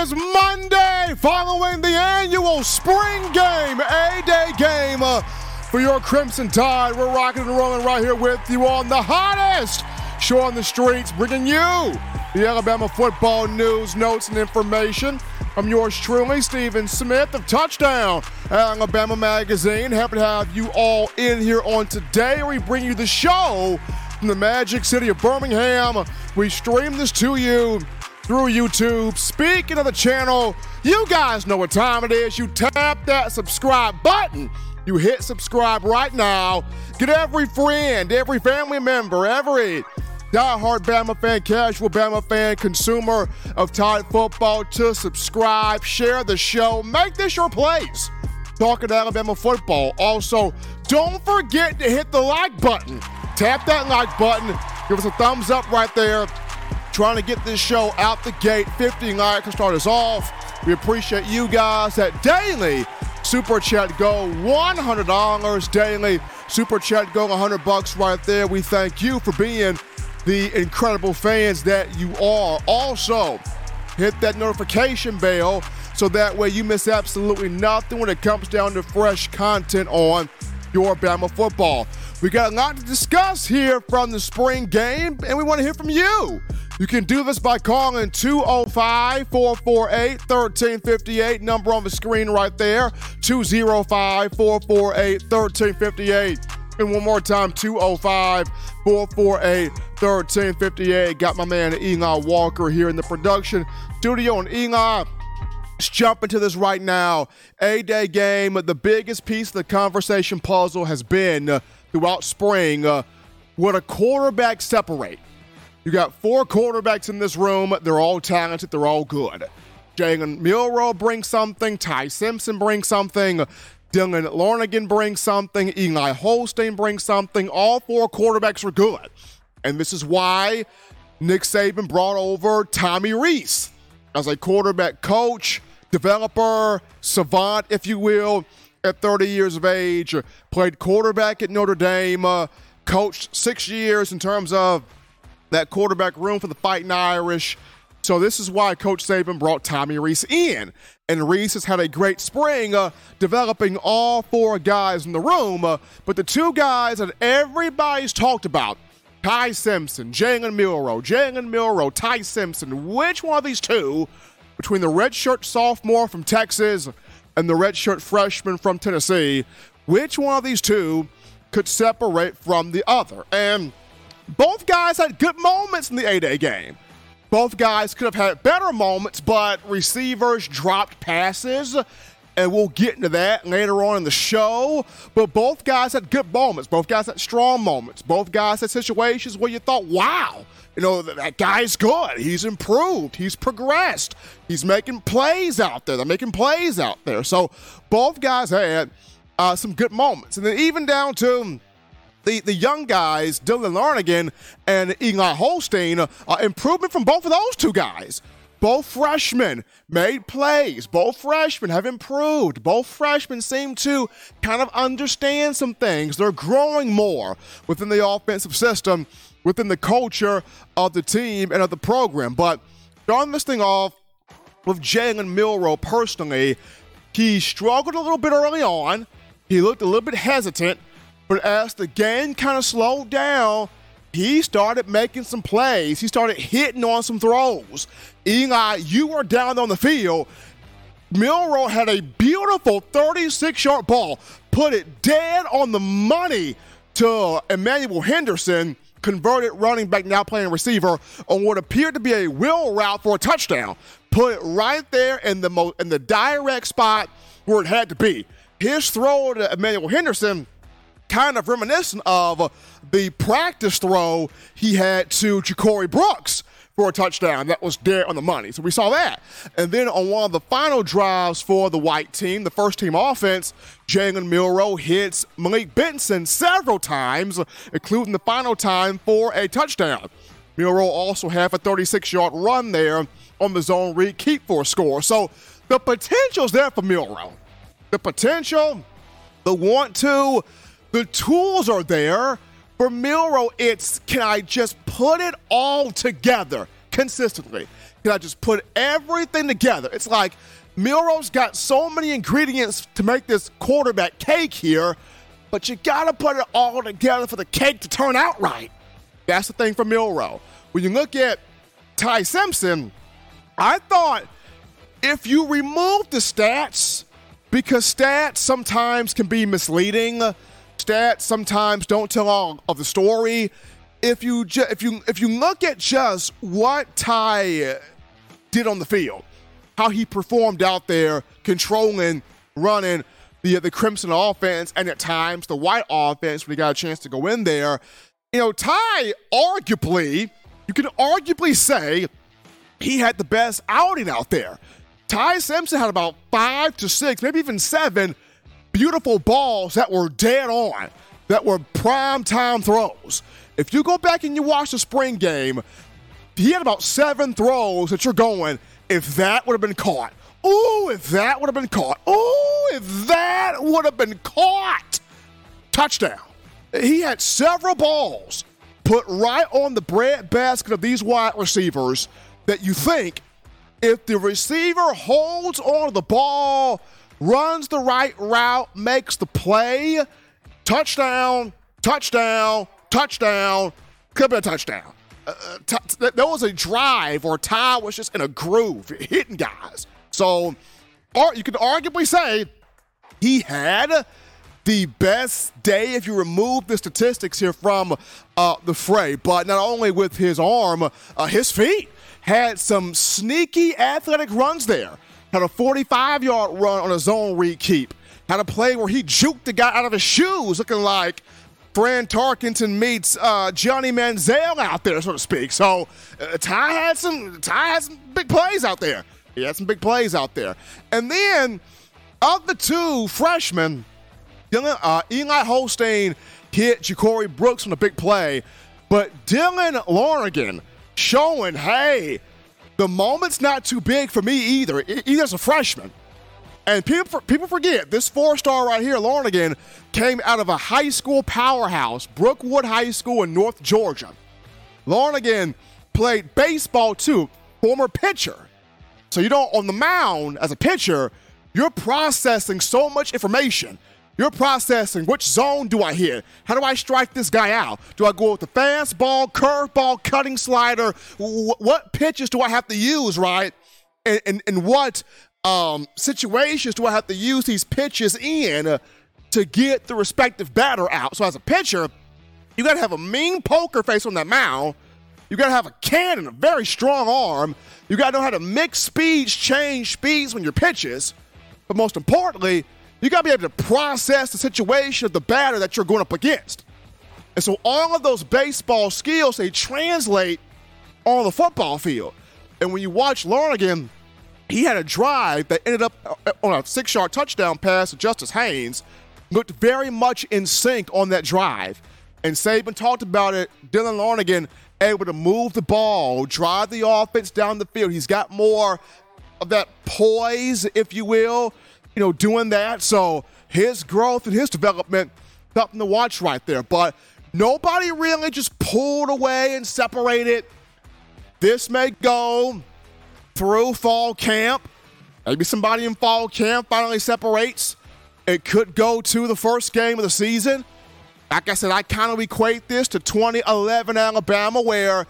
is Monday following the annual spring game, A Day game uh, for your Crimson Tide. We're rocking and rolling right here with you on the hottest show on the streets, bringing you the Alabama football news, notes, and information. I'm yours truly, Stephen Smith of Touchdown Alabama Magazine. Happy to have you all in here on today. We bring you the show from the Magic City of Birmingham. We stream this to you through YouTube. Speaking of the channel, you guys know what time it is. You tap that subscribe button. You hit subscribe right now. Get every friend, every family member, every die-hard Bama fan, casual Bama fan, consumer of Tide football to subscribe, share the show, make this your place. Talking Alabama football. Also, don't forget to hit the like button. Tap that like button. Give us a thumbs up right there. Trying to get this show out the gate. 50 likes to start us off. We appreciate you guys that daily super chat go $100 daily. Super chat go 100 bucks right there. We thank you for being the incredible fans that you are. Also, hit that notification bell so that way you miss absolutely nothing when it comes down to fresh content on your Bama football. We got a lot to discuss here from the spring game, and we want to hear from you. You can do this by calling 205 448 1358, number on the screen right there 205 448 1358. And one more time 205 448 1358. Got my man Eli Walker here in the production studio. And Eli, let's jump into this right now. A day game, the biggest piece of the conversation puzzle has been uh, throughout spring. Uh, would a quarterback separate? You got four quarterbacks in this room. They're all talented. They're all good. Jalen Milroe brings something. Ty Simpson brings something. Dylan Lonergan brings something. Eli Holstein brings something. All four quarterbacks are good. And this is why Nick Saban brought over Tommy Rees as a quarterback coach, developer, savant, if you will, at 30 years of age. Played quarterback at Notre Dame, uh, coached six years in terms of that quarterback room for the Fighting Irish. So this is why Coach Saban brought Tommy Rees in. And Rees has had a great spring uh, developing all four guys in the room. Uh, but the two guys that everybody's talked about, Ty Simpson, Jalen Milroe, Jalen Milroe, Ty Simpson, which one of these two, between the redshirt sophomore from Texas and the redshirt freshman from Tennessee, which one of these two could separate from the other? And both guys had good moments in the A Day game. Both guys could have had better moments, but receivers dropped passes, and we'll get into that later on in the show. But both guys had good moments. Both guys had strong moments. Both guys had situations where you thought, wow, you know, that guy's good. He's improved. He's progressed. He's making plays out there. They're making plays out there. So both guys had uh, some good moments. And then even down to the, the young guys, Dylan Lonergan and Eli Holstein, uh, improvement from both of those two guys. Both freshmen made plays. Both freshmen have improved. Both freshmen seem to kind of understand some things. They're growing more within the offensive system, within the culture of the team and of the program. But starting this thing off with Jalen Milroe personally, he struggled a little bit early on. He looked a little bit hesitant. But as the game kind of slowed down, he started making some plays. He started hitting on some throws. Eli, you were down on the field. Milroe had a beautiful 36 yard ball, put it dead on the money to Emmanuel Henderson, converted running back, now playing receiver, on what appeared to be a wheel route for a touchdown. Put it right there in the, mo- in the direct spot where it had to be. His throw to Emmanuel Henderson kind of reminiscent of the practice throw he had to Ja'Corey Brooks for a touchdown that was there on the money. So we saw that. And then on one of the final drives for the white team, the first team offense, Jalen Milroe hits Malik Benson several times, including the final time for a touchdown. Milroe also had a 36 yard run there on the zone read keep for a score. So the potential's there for Milroe. The potential, the want to, the tools are there. For Milroe, it's can I just put it all together consistently? can I just put everything together? It's like Milroe's got so many ingredients to make this quarterback cake here, but you got to put it all together for the cake to turn out right. That's the thing for Milroe. When you look at Ty Simpson, I thought if you remove the stats, because stats sometimes can be misleading, stats sometimes don't tell all of the story. If you ju- if you if you look at just what Ty did on the field, how he performed out there, controlling, running the the Crimson offense, and at times the White offense when he got a chance to go in there. You know, Ty arguably, you can arguably say he had the best outing out there. Ty Simpson had about five to six, maybe even seven beautiful balls that were dead on, that were prime time throws. If you go back and you watch the spring game, he had about seven throws that you're going, if that would have been caught. Ooh, if that would have been caught. Ooh, if that would have been caught. Touchdown. He had several balls put right on the bread basket of these wide receivers that you think if the receiver holds on to the ball, runs the right route, makes the play, touchdown, touchdown, touchdown, could be a touchdown. Uh, uh t- there was a drive where Ty was just in a groove, hitting guys. So, or you could arguably say he had the best day if you remove the statistics here from uh, the fray. But not only with his arm, uh, his feet had some sneaky athletic runs there. Had a 45 yard run on a zone read keep. Had a play where he juked the guy out of his shoes, looking like Fran Tarkenton meets uh, Johnny Manziel out there, so to speak. So uh, Ty had some Ty had some big plays out there. He had some big plays out there. And then of the two freshmen, Dylan, uh, Eli Holstein hit Ja'Corey Brooks on a big play, but Dylan Lonergan showing, hey, the moment's not too big for me either, either as a freshman. And people people forget this four star right here, Lonergan, came out of a high school powerhouse, Brookwood High School in North Georgia. Lonergan played baseball too, former pitcher. So you know, on the mound as a pitcher, you're processing so much information. You're processing which zone do I hit? How do I strike this guy out? Do I go with the fastball, curveball, cutting slider? what pitches do I have to use, right? And, and, and what um, situations do I have to use these pitches in to get the respective batter out? So as a pitcher, you got to have a mean poker face on that mound. You got to have a cannon, a very strong arm. You got to know how to mix speeds, change speeds when you're pitches. But most importantly, you got to be able to process the situation of the batter that you're going up against. And so all of those baseball skills, they translate on the football field. And when you watch Lonergan, he had a drive that ended up uh, on a six yard touchdown pass to Justice Haynes, looked very much in sync on that drive. And Saban talked about it. Dylan Lonergan able to move the ball, drive the offense down the field. He's got more of that poise, if you will, you know, doing that. So his growth and his development, something to watch right there. But nobody really just pulled away and separated. This may go through fall camp. Maybe somebody in fall camp finally separates. It could go to the first game of the season. Like I said, I kind of equate this to 2011 Alabama, where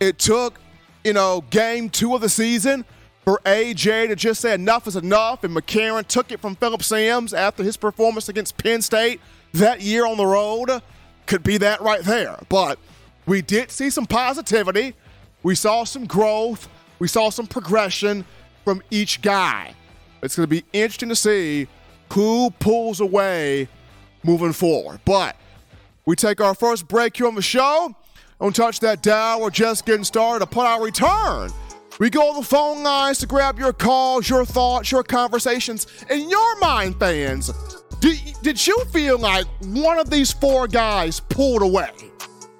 it took, you know, game two of the season for AJ to just say enough is enough, and McCarron took it from Phillip Sims after his performance against Penn State that year on the road. Could be that right there. But we did see some positivity. We saw some growth. We saw some progression from each guy. It's going to be interesting to see who pulls away moving forward. But we take our first break here on the show. Don't touch that dial. We're just getting started upon our return. We go on the phone lines to grab your calls, your thoughts, your conversations. In your mind, fans, did, did you feel like one of these four guys pulled away?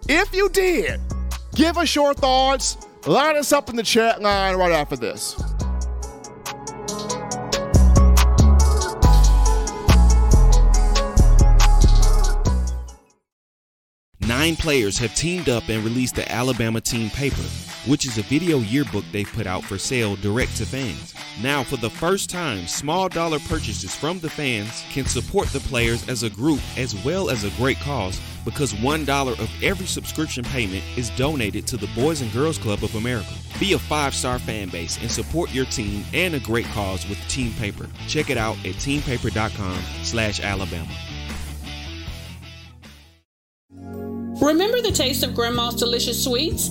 If you did, give us your thoughts. Line us up in the chat line right after this. Nine players have teamed up and released the Alabama team paper which is a video yearbook they've put out for sale direct to fans. Now, for the first time, small dollar purchases from the fans can support the players as a group as well as a great cause because $1 of every subscription payment is donated to the Boys and Girls Club of America. Be a five-star fan base and support your team and a great cause with Team Paper. Check it out at teampaper.com slash Alabama. Remember the taste of Grandma's delicious sweets?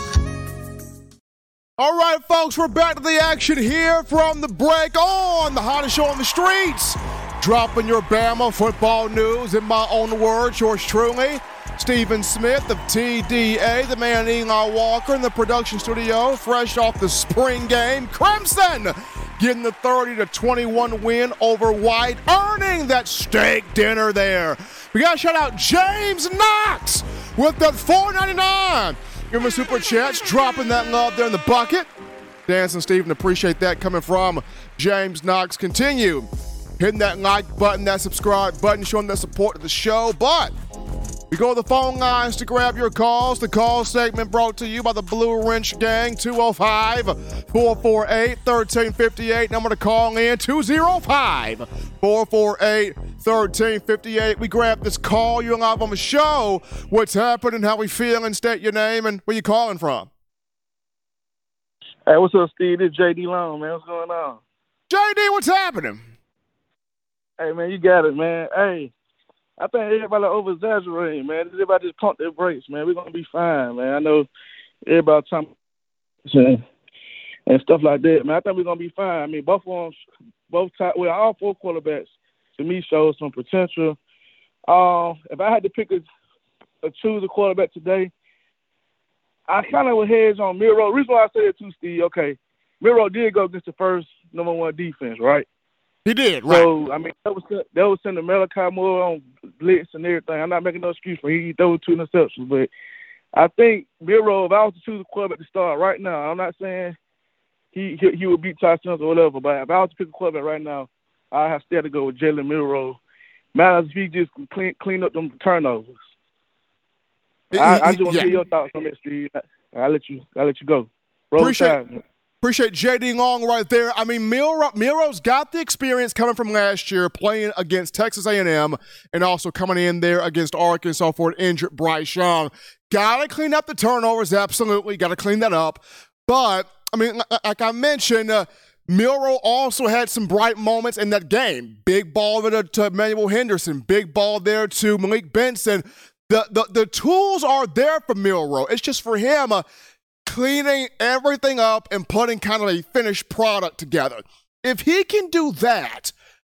All right, folks, we're back to the action here from the break on the hottest show on the streets. Dropping your Bama football news in my own words, yours truly, Stephen Smith of TDA, the man Eli Walker in the production studio, fresh off the spring game. Crimson getting the 30 to 21 win over White, earning that steak dinner there. We got to shout out James Knox with the 499 Give him a super chats, dropping that love there in the bucket. Dance and Steven, appreciate that coming from James Knox. Continue hitting that like button, that subscribe button, showing that support to the show. But we go to the phone lines to grab your calls. The call segment brought to you by the Blue Wrench Gang, 205 448 1358. Number to call in 205 448 1358. We grab this call. You're live on the show. What's happening? How we feeling? State your name and where you calling from. Hey, what's up, Steve? This JD Long, man. What's going on? JD, what's happening? Hey, man, you got it, man. Hey, I think everybody over exaggerating, man. Everybody just pump their brakes, man. We're gonna be fine, man. I know everybody talking and stuff like that, man. I think we're gonna be fine. I mean, both of them, both time, well, all four quarterbacks to me show some potential. Um, if I had to pick a, a choose a quarterback today, I kind of would hedge on Milroe. The reason why I say it too, Steve, okay, Milroe did go against the first number one defense, right? He did, right? So I mean, that was that was sending Malachi Moore on blitz and everything. I'm not making no excuse for he threw two interceptions, but I think Milroe, if I was to choose a club at the start right now, I'm not saying he he, he would beat Ty Sims or whatever, but if I was to pick a club at right now, I have still to go with Jalen Milroe. Matters if he just clean clean up them turnovers. I, I just want to yeah. hear your thoughts on that, Steve. I let you I let you go. Roll Appreciate, time. Appreciate JD Long right there. I mean, Milroe, Milroe's got the experience coming from last year, playing against Texas A&M, and also coming in there against Arkansas for an injured Bryce Young. Got to clean up the turnovers, absolutely. Got to clean that up. But I mean, like I mentioned, uh, also had some bright moments in that game. Big ball to, to Emmanuel Henderson. Big ball there to Malik Benson. The, the, the tools are there for Milroe. It's just for him. Uh, cleaning everything up and putting kind of a finished product together. If he can do that,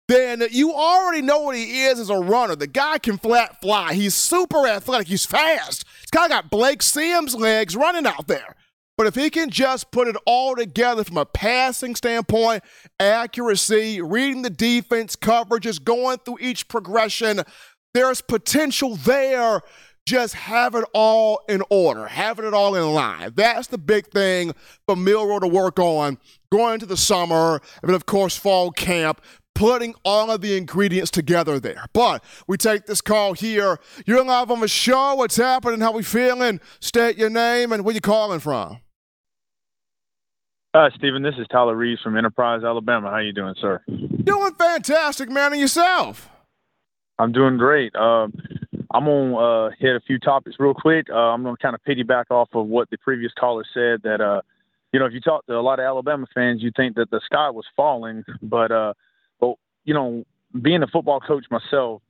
then you already know what he is as a runner. The guy can flat fly. He's super athletic. He's fast. He's kind of got Blake Sims legs running out there. But if he can just put it all together from a passing standpoint, accuracy, reading the defense, coverages, going through each progression, there's potential there just have it all in order, having it all in line. That's the big thing for Milroe to work on going into the summer, and of course, fall camp, putting all of the ingredients together there. But we take this call here. You're live on the show. What's happening? How we feeling? State your name and where you calling from. Hi, Stephen. This is Tyler Reeves from Enterprise, Alabama. How you doing, sir? Doing fantastic, man. And yourself? I'm doing great. Um, I'm gonna uh, hit a few topics real quick. Uh, I'm gonna kind of piggyback off of what the previous caller said. That uh, you know, if you talk to a lot of Alabama fans, you think that the sky was falling, but uh, but you know, being a football coach myself,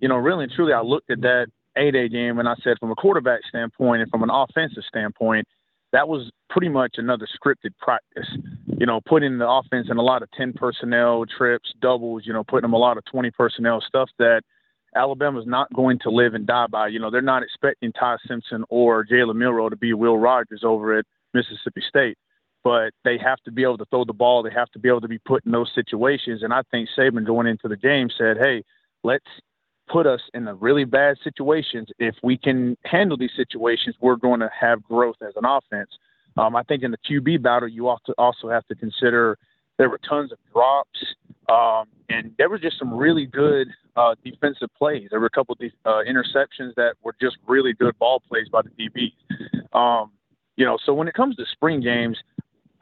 you know, really and truly, I looked at that A-Day game and I said, from a quarterback standpoint and from an offensive standpoint, that was pretty much another scripted practice. You know, putting the offense in a lot of 10 personnel trips, doubles, you know, putting them a lot of 20 personnel stuff that Alabama's not going to live and die by. You know, they're not expecting Ty Simpson or Jalen Milroe to be Will Rogers over at Mississippi State. but they have to be able to throw the ball. They have to be able to be put in those situations. And I think Saban going into the game said, hey, let's put us in a really bad situations. If we can handle these situations, we're going to have growth as an offense. Um, I think in the QB battle, you also also have to consider there were tons of drops, um, and there were just some really good uh, defensive plays. There were a couple of uh, interceptions that were just really good ball plays by the DBs. Um, you know, so when it comes to spring games,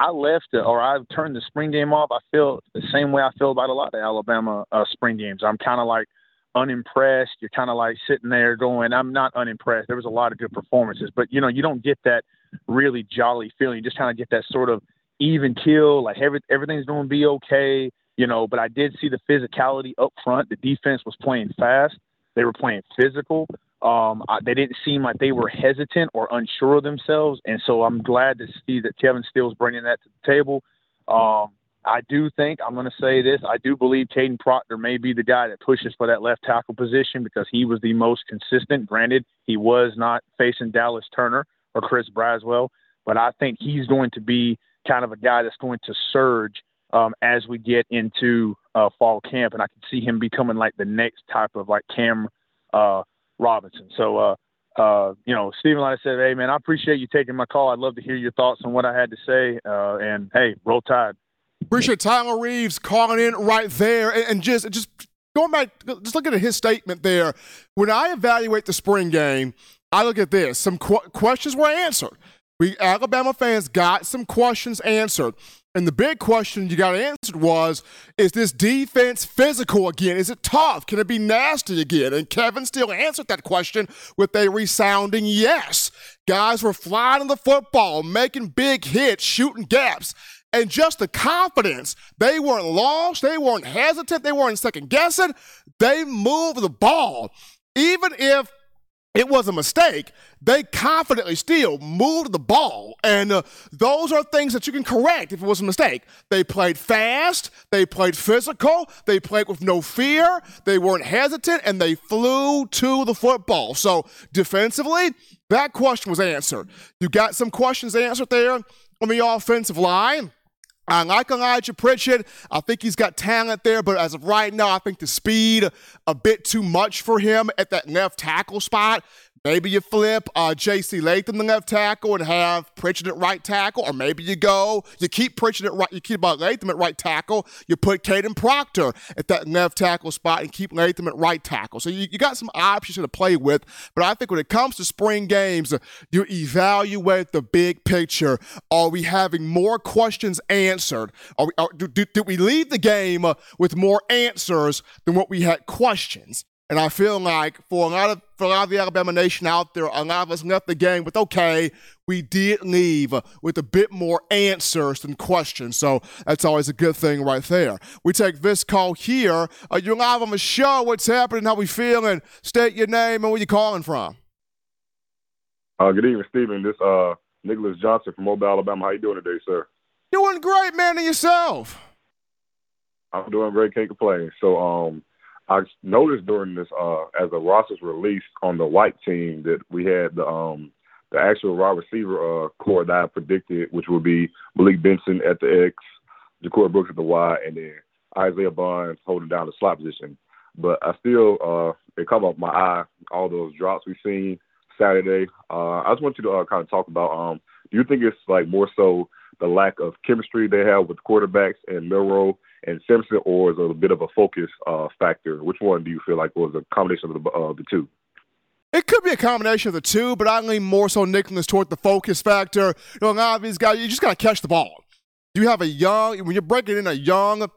I left or I turned the spring game off. I feel the same way I feel about a lot of Alabama uh, spring games. I'm kind of like unimpressed. You're kind of like sitting there going, I'm not unimpressed. There was a lot of good performances, but you know, you don't get that really jolly feeling. You just kind of get that sort of even kill, like every, everything's going to be okay, you know. But I did see the physicality up front. The defense was playing fast. They were playing physical. Um, I, they didn't seem like they were hesitant or unsure of themselves, and so I'm glad to see that Kevin Steele's bringing that to the table. Um, I do think I'm going to say this. I do believe Kadyn Proctor may be the guy that pushes for that left tackle position because he was the most consistent. Granted, he was not facing Dallas Turner or Chris Braswell, but I think he's going to be kind of a guy that's going to surge um, as we get into uh, fall camp, and I can see him becoming like the next type of like Cam uh, Robinson. So, uh, uh, you know, Stephen, like I said, hey man, I appreciate you taking my call. I'd love to hear your thoughts on what I had to say, uh, and hey, roll tide. Appreciate Tyler Reeves calling in right there, and, and just just going back, just looking at his statement there. When I evaluate the spring game, I look at this. Some qu- questions were answered. We Alabama fans got some questions answered. And the big question you got answered was Is this defense physical again? Is it tough? Can it be nasty again? And Kevin Steele answered that question with a resounding yes. Guys were flying on the football, making big hits, shooting gaps. And just the confidence. They weren't lost. They weren't hesitant. They weren't second guessing. They moved the ball. Even if it was a mistake, they confidently still moved the ball. And uh, those are things that you can correct if it was a mistake. They played fast, they played physical, they played with no fear, they weren't hesitant, and they flew to the football. So defensively, that question was answered. You got some questions answered there on the offensive line. I like Elijah Pritchett. I think he's got talent there, but as of right now, I think the speed a bit too much for him at that left tackle spot. Maybe you flip uh, J.C. Latham the left tackle and have Pritchett at right tackle, or maybe you go, you keep Pritchett at right, you keep uh, Latham at right tackle, you put Kadyn Proctor at that left tackle spot and keep Latham at right tackle. So you, you got some options to play with, but I think when it comes to spring games, you evaluate the big picture. Are we having more questions answered? Are we, are, do, do, do we leave the game with more answers than what we had questions? And I feel like for a lot of for a lot of the Alabama nation out there, a lot of us left the game with okay, we did leave with a bit more answers than questions. So that's always a good thing right there. We take this call here. Are you live on the show? What's happening? How we feeling? State your name and where you calling from. Uh, good evening, Stephen. This uh Nicholas Johnson from Mobile, Alabama. How you doing today, sir? Doing great, man. And yourself? I'm doing great. Can't complain. So um I noticed during this, uh, as the rosters released on the white team, that we had the um, the actual wide receiver uh, core that I predicted, which would be Malik Benson at the X, Ja'Corey Brooks at the Y, and then Isaiah Bonds holding down the slot position. But I still, uh, it caught off my eye, all those drops we've seen Saturday. Uh, I just want you to uh, kind of talk about, um, do you think it's like more so the lack of chemistry they have with quarterbacks and Milroe and Simpson, or is a bit of a focus uh, factor? Which one do you feel like was a combination of the, uh, the two? It could be a combination of the two, but I lean more so Nicholas toward the focus factor. You know, a lot of these guys, you just got to catch the ball. You have a young, when you're breaking in a young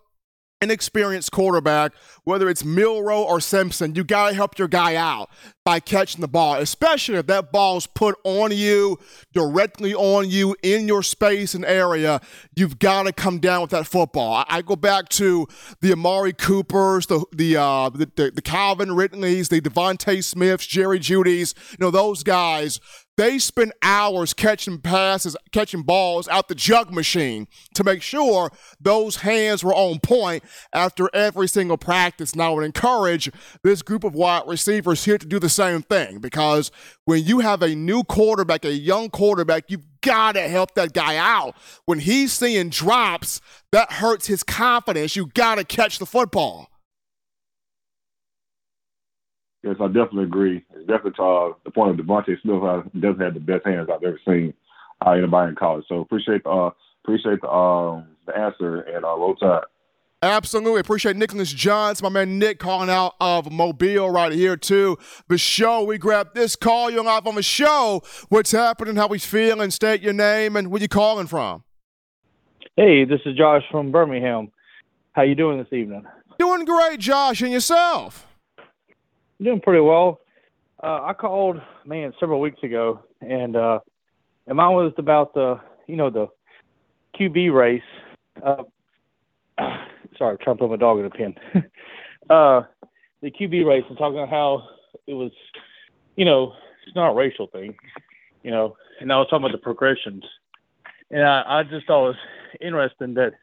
inexperienced quarterback, whether it's Milroe or Simpson, you got to help your guy out by catching the ball, especially if that ball's put on you, directly on you in your space and area. You've got to come down with that football. I, I, go back to the Amari Coopers, the the, uh, the, the, the Calvin Ridleys, the DeVonta Smiths, Jerry Jeudy's, you know, those guys they spend hours catching passes, catching balls out the jug machine to make sure those hands were on point after every single practice. And I would encourage this group of wide receivers here to do the same thing because when you have a new quarterback, a young quarterback, you've got to help that guy out. When he's seeing drops, that hurts his confidence. You got to catch the football. Yes, I definitely agree. It's definitely uh, the point of DeVonta Smith uh, doesn't have the best hands I've ever seen uh, anybody in college. So appreciate the uh, appreciate the um, the answer and uh, roll tide. Absolutely. Appreciate Nicholas Johns, my man Nick calling out of Mobile right here too. The show, we grab this call. You're live on the show. What's happening? How we feeling? State your name and where you calling from. Hey, this is Josh from Birmingham. How you doing this evening? Doing great, Josh, and yourself? Doing pretty well. Uh, I called, man, several weeks ago, and uh, and mine was about the, you know, the QB race. Uh, sorry, I'm trying to put my dog in a pen. uh, the QB race and talking about how it was, you know, it's not a racial thing, you know, and I was talking about the progressions. And I, I just thought it was interesting that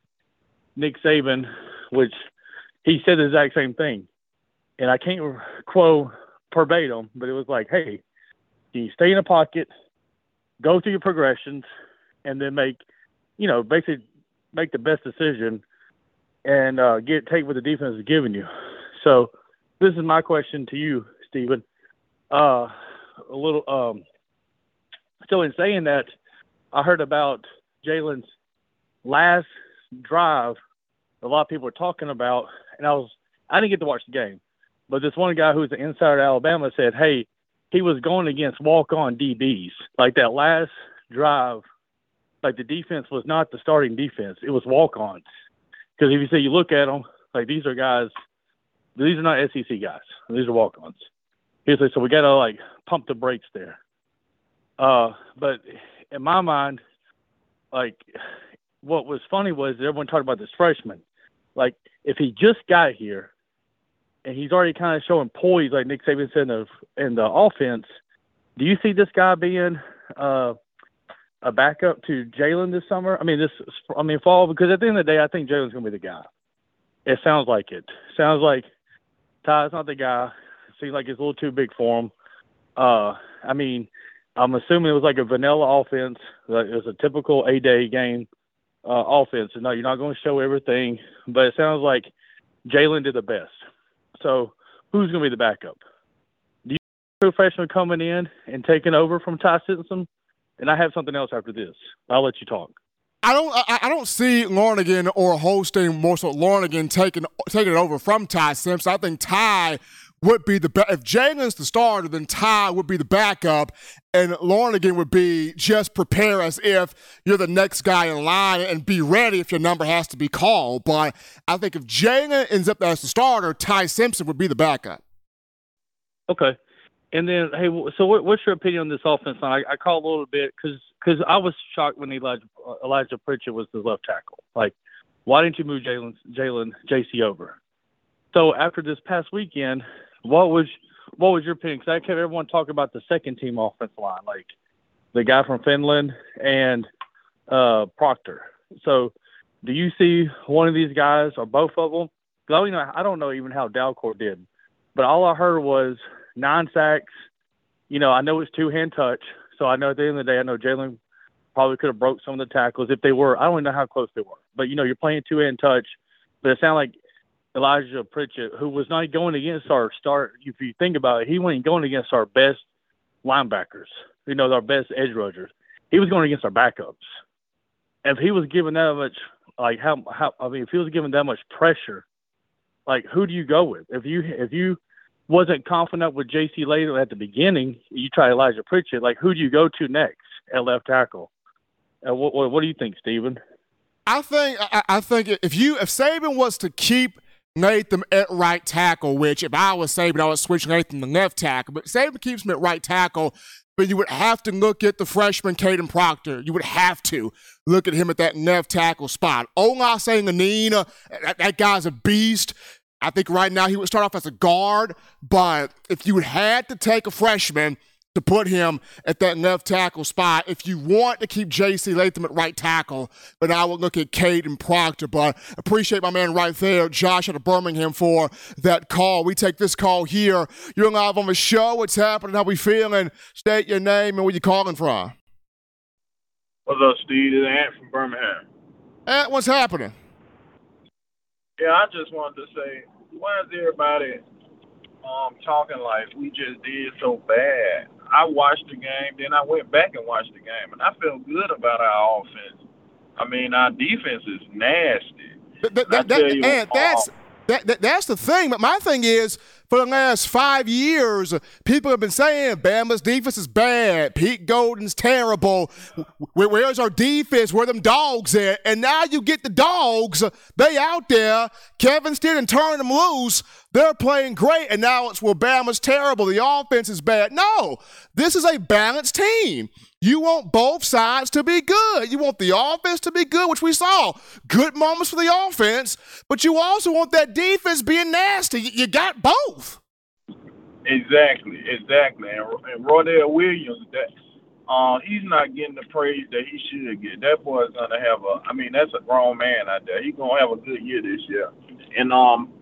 Nick Saban, which he said the exact same thing, and I can't quote verbatim, but it was like, hey, you stay in a pocket, go through your progressions, and then make, you know, basically make the best decision and uh, get take what the defense is giving you. So this is my question to you, Stephen. Uh, a little. Um, so in saying that, I heard about Jalen's last drive. A lot of people were talking about, and I was I didn't get to watch the game, but this one guy who's an insider at Alabama said, "Hey, he was going against walk-on DBs. Like that last drive, like the defense was not the starting defense; it was walk-ons." Because if you say you look at them, like these are guys, these are not SEC guys. These are walk-ons. He's like, so we got to like pump the brakes there. Uh, but in my mind, like what was funny was everyone talked about this freshman. Like if he just got here and he's already kind of showing poise, like Nick Saban said in the in the offense, do you see this guy being uh, a backup to Jalen this summer? I mean, this I mean fall because at the end of the day, I think Jalen's going to be the guy. It sounds like it. Sounds like Ty's not the guy. Seems like it's a little too big for him. Uh, I mean, I'm assuming it was like a vanilla offense. Like it was a typical A day game uh, offense. No, you're not going to show everything, but it sounds like Jalen did the best. So who's going to be the backup? Do you professional coming in and taking over from Ty Simpson? And I have something else after this. I'll let you talk. I don't. I, I don't see Lonergan or Holstein more so Lonergan taking taking it over from Ty Simpson. I think Ty would be the. If Jalen's the starter, then Ty would be the backup, and Lonergan would be just prepare as if you're the next guy in line and be ready if your number has to be called. But I think if Jalen ends up as the starter, Ty Simpson would be the backup. Okay. And then, hey, so what, what's your opinion on this offense line? I, I call a little bit because because I was shocked when Elijah uh, Elijah Pritchett was the left tackle. Like, why didn't you move Jalen Jalen JC over? So after this past weekend, what was what was your opinion? Because I kept everyone talking about the second team offensive line, like the guy from Finland and uh, Proctor. So, do you see one of these guys or both of them? I don't know. I don't know even how Dalcourt did, but all I heard was nine sacks. You know, I know it's two hand touch, so I know at the end of the day, I know Jalen probably could have broke some of the tackles if they were. I don't even know how close they were, but you know, you're playing two hand touch. But it sounded like Elijah Pritchett, who was not going against our start. If you think about it, he wasn't going against our best linebackers. You know, our best edge rushers. He was going against our backups. If he was given that much, like how how I mean, if he was given that much pressure, like who do you go with? If you if you wasn't confident with J.C. Latham at the beginning, you try Elijah Pritchett. Like, who do you go to next at left tackle? Uh, what, what, what do you think, Stephen? I think I, I think if you if Saban was to keep Latham at right tackle, which if I was Saban, I would switch Latham to left tackle. But Saban keeps him at right tackle, but you would have to look at the freshman Kadyn Proctor. You would have to look at him at that left tackle spot. Olaus Alinen, that, that guy's a beast. I think right now he would start off as a guard, but if you had to take a freshman to put him at that left tackle spot, if you want to keep J.C. Latham at right tackle, But I would look at Kadyn Proctor. But appreciate my man right there, Josh out of Birmingham, for that call. We take this call here. You're live on the show. What's happening? How we feeling? State your name and where you calling from. What's up, Steve? It's Ant from Birmingham. Ant, what's happening? Yeah, I just wanted to say, why is everybody um talking like we just did so bad? I watched the game, then I went back and watched the game, and I felt good about our offense. I mean, our defense is nasty. That, that, that, and that's that, that, that's the thing. But my thing is, for the last five years, people have been saying Bama's defense is bad. Pete Golding's terrible. Where's our defense? Where are them dogs at? And now you get the dogs. They out there. Kevin Steele turning them loose. They're playing great. And now it's well, Bama's terrible. The offense is bad. No, this is a balanced team. You want both sides to be good. You want the offense to be good, which we saw. Good moments for the offense, but you also want that defense being nasty. You got both. Exactly, exactly. And, Roydell Williams, that uh, he's not getting the praise that he should get. That boy's gonna have a. I mean, that's a grown man out there. He's gonna have a good year this year. And um,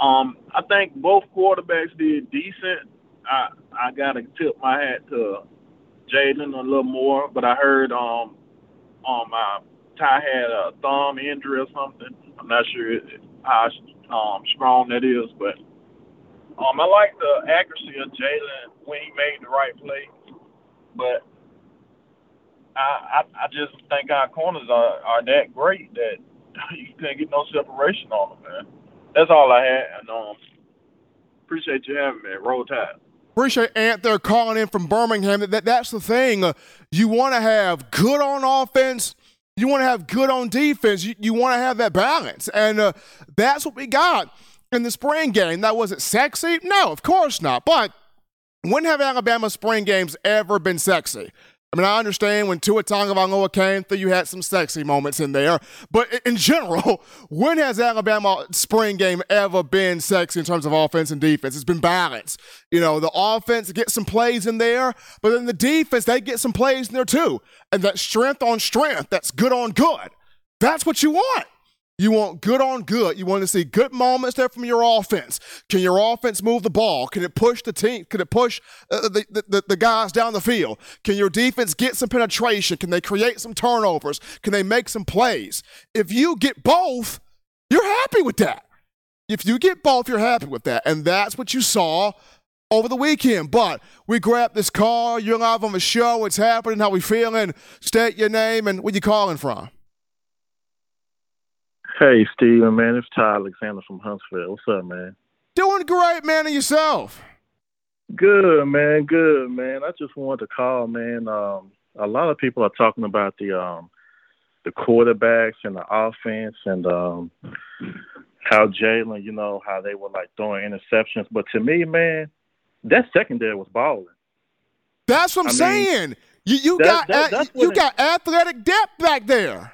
um, I think both quarterbacks did decent. I I gotta tip my hat to Jalen a little more, but I heard um um my Ty had a thumb injury or something. I'm not sure how um strong that is, but um I like the accuracy of Jalen when he made the right play, but I, I I just think our corners are are that great that you can't get no separation on them, man. That's all I had, and um appreciate you having me. Roll Tide. Appreciate Ant there calling in from Birmingham. That, that that's the thing. Uh, you want to have good on offense. You want to have good on defense. You, you want to have that balance, and uh, that's what we got in the spring game. That wasn't sexy. No, of course not. But when have Alabama spring games ever been sexy? I mean, I understand when Tua Tagovailoa came through, you had some sexy moments in there. But in general, when has Alabama spring game ever been sexy in terms of offense and defense? It's been balanced. You know, the offense gets some plays in there, but then the defense, they get some plays in there too. And that strength on strength, that's good on good. That's what you want. You want good on good. You want to see good moments there from your offense. Can your offense move the ball? Can it push the team? Can it push uh, the, the, the guys down the field? Can your defense get some penetration? Can they create some turnovers? Can they make some plays? If you get both, you're happy with that. If you get both, you're happy with that. And that's what you saw over the weekend. But we grabbed this call. You're live on the show. What's happening? How we feeling? State your name and where you calling from. Hey, Steven, man, it's Ty Alexander from Huntsville. What's up, man? Doing great, man, and yourself? Good, man, good, man. I just wanted to call, man. Um, a lot of people are talking about the um, the quarterbacks and the offense and um, how Jalen, you know, how they were like throwing interceptions. But to me, man, that secondary was balling. That's what I'm I saying. Mean, you you that, got that, you it, got athletic depth back there.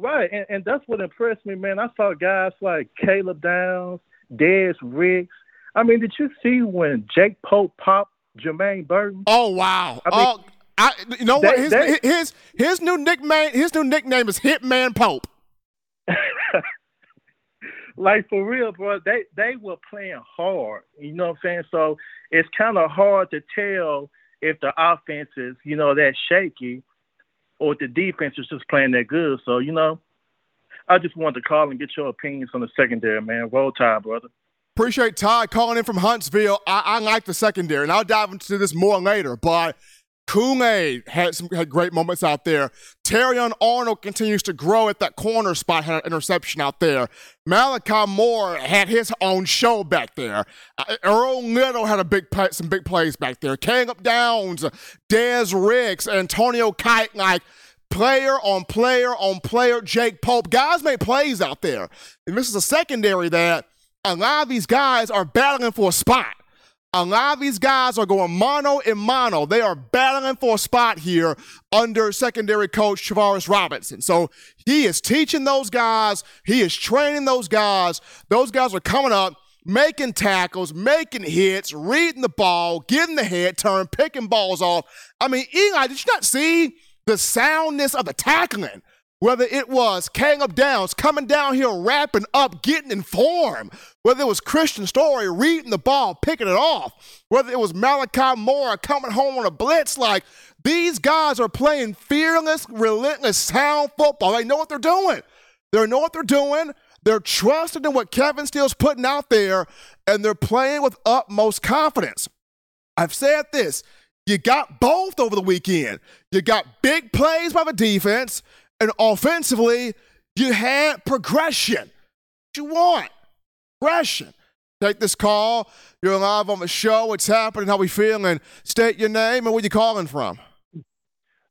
Right, and, and that's what impressed me, man. I saw guys like Caleb Downs, Dezz Ricks. I mean, did you see when Jake Pope popped Jermaine Burton? Oh wow! I mean, oh, I, you know what? His, his his new nickname his new nickname is Hitman Pope. like for real, bro. They they were playing hard. You know what I'm saying? So it's kind of hard to tell if the offense is you know that shaky or if the defense is just playing that good. So, you know, I just wanted to call and get your opinions on the secondary, man. Roll Tide, brother. Appreciate Ty calling in from Huntsville. I, I like the secondary, and I'll dive into this more later, but Kool-Aid had some had great moments out there. Terrion Arnold continues to grow at that corner spot, had an interception out there. Malachi Moore had his own show back there. Uh, Earl Little had a big play, some big plays back there. Caleb Downs, Dezz Ricks, Antonio Kite, like player on player on player. Jake Pope, guys made plays out there. And this is a secondary that a lot of these guys are battling for a spot. A lot of these guys are going mono and mono. They are battling for a spot here under secondary coach Travaris Robinson. So he is teaching those guys, he is training those guys. Those guys are coming up, making tackles, making hits, reading the ball, getting the head turn, picking balls off. I mean, Eli, did you not see the soundness of the tackling? Whether it was Caleb Downs coming down here, wrapping up, getting in form, whether it was Kristian Story reading the ball, picking it off, whether it was Malachi Moore coming home on a blitz, like these guys are playing fearless, relentless, sound football. They know what they're doing. They know what they're doing. They're trusting in what Kevin Steele's putting out there, and they're playing with utmost confidence. I've said this. You got both over the weekend. You got big plays by the defense, and offensively, you had progression. What you want? Progression. Take this call. You're live on the show. What's happening? How we feeling? State your name and where you calling from.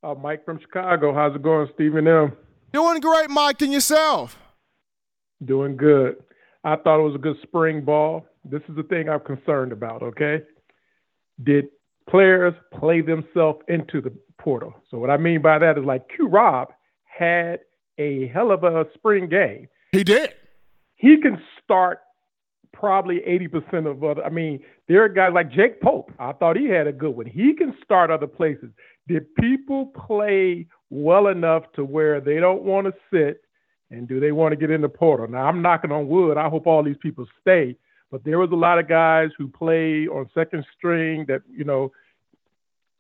Uh, Mike from Chicago. How's it going, Stephen M? Doing great, Mike, and yourself? Doing good. I thought it was a good spring ball. This is the thing I'm concerned about, okay? Did players play themselves into the portal? So what I mean by that is like Q Rob had a hell of a spring game. He did. He can start probably 80% of other. I mean, there are guys like Jake Pope. I thought he had a good one. He can start other places. Did people play well enough to where they don't want to sit and do they want to get in the portal? Now, I'm knocking on wood. I hope all these people stay. But there was a lot of guys who play on second string that, you know,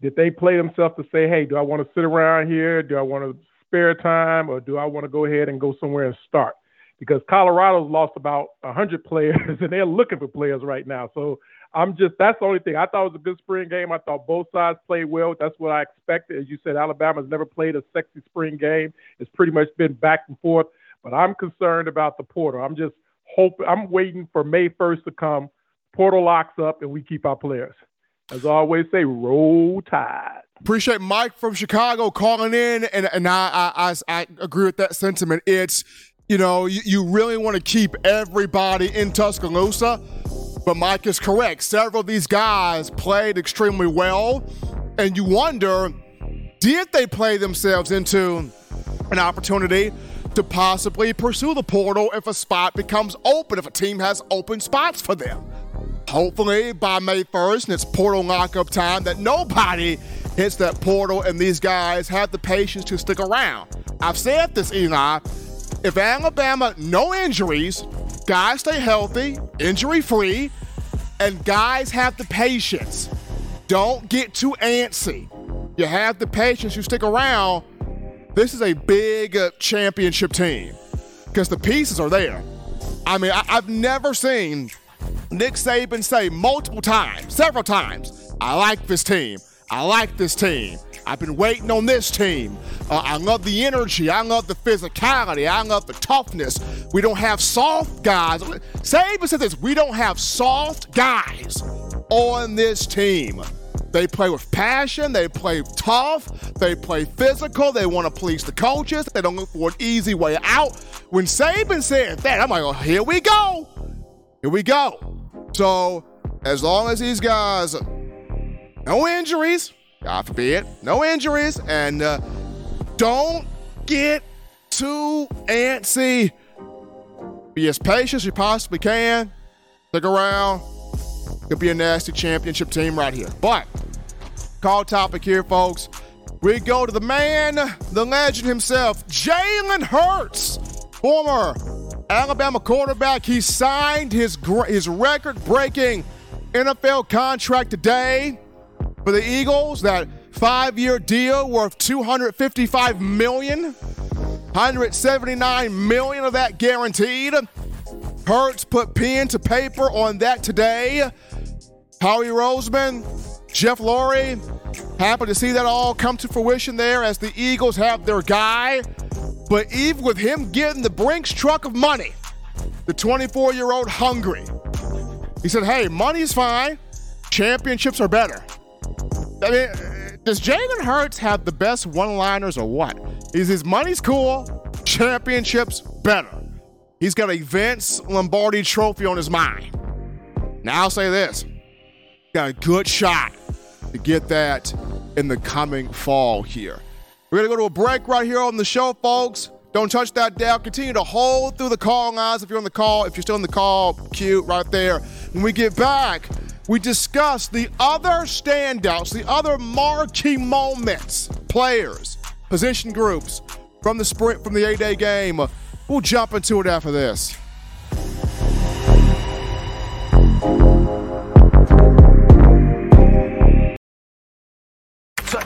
did they play themselves to say, hey, do I want to sit around here? Do I want to spare time or do I want to go ahead and go somewhere and start? Because Colorado's lost about 100 players and they're looking for players right now. So I'm just, that's the only thing. I thought it was a good spring game. I thought both sides played well. That's what I expected. As you said, Alabama's never played a sexy spring game. It's pretty much been back and forth. But I'm concerned about the portal. I'm just hoping, I'm waiting for May 1st to come. Portal locks up and we keep our players. As I always say, roll tide. Appreciate Mike from Chicago calling in, and and I I, I agree with that sentiment. It's you know you, you really want to keep everybody in Tuscaloosa, but Mike is correct. Several of these guys played extremely well, and you wonder did they play themselves into an opportunity to possibly pursue the portal if a spot becomes open, if a team has open spots for them. Hopefully by May 1st, and it's portal lockup time, that nobody hits that portal and these guys have the patience to stick around. I've said this, Eli. If Alabama, no injuries, guys stay healthy, injury free, and guys have the patience, don't get too antsy. You have the patience, you stick around. This is a big uh, championship team because the pieces are there. I mean, I- I've never seen Nick Saban say multiple times, several times, I like this team. I like this team. I've been waiting on this team. Uh, I love the energy. I love the physicality. I love the toughness. We don't have soft guys. Saban said this we don't have soft guys on this team. They play with passion. They play tough. They play physical. They want to please the coaches. They don't look for an easy way out. When Saban said that, I'm like, oh, here we go. Here we go. So, as long as these guys, no injuries, God forbid, no injuries, and uh, don't get too antsy. Be as patient as you possibly can. Stick around. Could be a nasty championship team right here. But, call topic here, folks. We go to the man, the legend himself, Jalen Hurts, former Alabama quarterback. He signed his his record-breaking NFL contract today for the Eagles. That five-year deal worth 255 million, 179 million of that guaranteed. Hurts put pen to paper on that today. Howie Roseman, Jeff Lurie, happy to see that all come to fruition there as the Eagles have their guy. But even with him getting the Brinks truck of money, the 24 year old hungry, he said, Hey, money's fine. Championships are better. I mean, does Jalen Hurts have the best one liners or what? Is his money's cool, championships better. He's got a Vince Lombardi trophy on his mind. Now I'll say this got a good shot to get that in the coming fall here. We're going to go to a break right here on the show, folks. Don't touch that dial. Continue to hold through the call lines if you're on the call. If you're still in the call queue, right there. When we get back, we discuss the other standouts, the other marquee moments, players, position groups from the sprint from the A-Day game. We'll jump into it after this.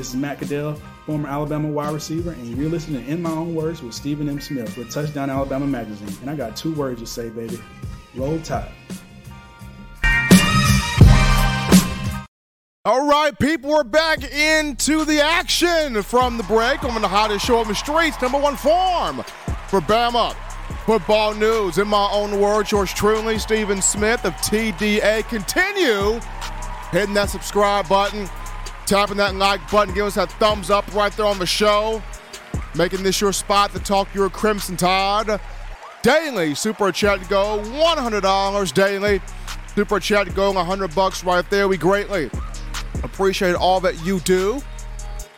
This is Matt Caddell, former Alabama wide receiver, and you're listening to In My Own Words with Stephen M. Smith with Touchdown Alabama Magazine. And I got two words to say, baby. Roll Tide. All right, people, we're back into the action from the break on the hottest show on the streets, number one form for Bama football news. In my own words, yours truly, Stephen Smith of TDA. Continue hitting that subscribe button tapping that like button, give us that thumbs up right there on the show. Making this your spot to talk your Crimson Tide. Daily super chat go $100 daily. Super chat to go 100 bucks right there. We greatly appreciate all that you do.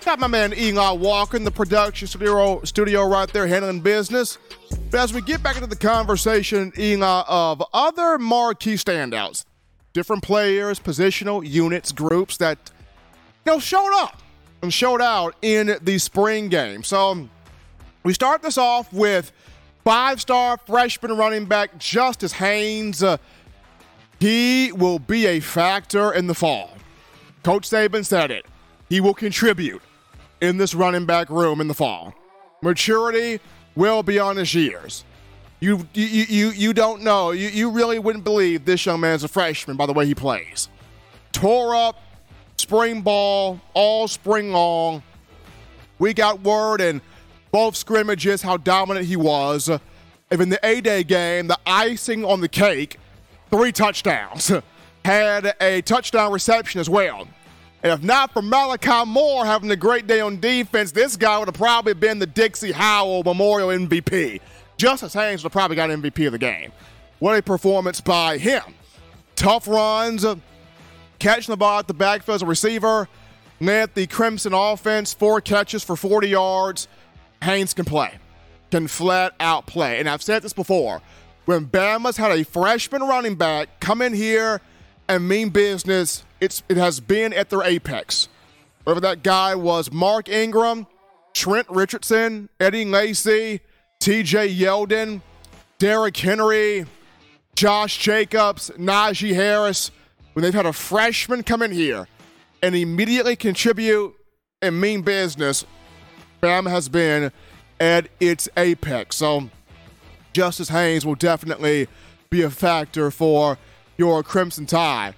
Got my man Eli Walker the production studio, studio right there handling business. But as we get back into the conversation, Eli, of other marquee standouts, different players, positional units, groups that you know, showed up and showed out in the spring game. So we start this off with five-star freshman running back Justice Haynes. Uh, he will be a factor in the fall. Coach Saban said it. He will contribute in this running back room in the fall. Maturity well beyond his years. You you you you don't know. You you really wouldn't believe this young man's a freshman by the way he plays. Tore up spring ball all spring long. We got word in both scrimmages how dominant he was. If in the A Day game, the icing on the cake, three touchdowns, had a touchdown reception as well. And if not for Malachi Moore having a great day on defense, this guy would have probably been the Dixie Howell Memorial MVP. Justice Haynes would have probably got MVP of the game. What a performance by him. Tough runs, catching the ball at the backfield as a receiver. Led the Crimson offense, four catches for 40 yards. Haynes can play, can flat out play. And I've said this before when Bama's had a freshman running back come in here and mean business, it's, it has been at their apex. Whether that guy was Mark Ingram, Trent Richardson, Eddie Lacy, TJ Yeldon, Derrick Henry, Josh Jacobs, Najee Harris when they've had a freshman come in here and immediately contribute and mean business, Bama has been at its apex. So Justice Haynes will definitely be a factor for your Crimson Tide.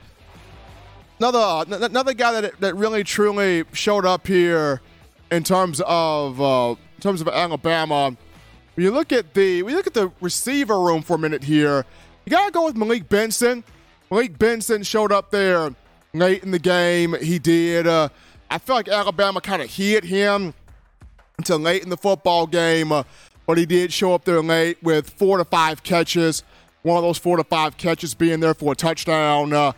Another another guy that that really truly showed up here in terms of uh, in terms of Alabama. When you look at the we look at the receiver room for a minute here, you gotta go with Malik Benson. Malik Benson showed up there late in the game. He did. Uh, I feel like Alabama kind of hit him until late in the football game, uh, but he did show up there late with four to five catches. One of those four to five catches being there for a touchdown. Uh,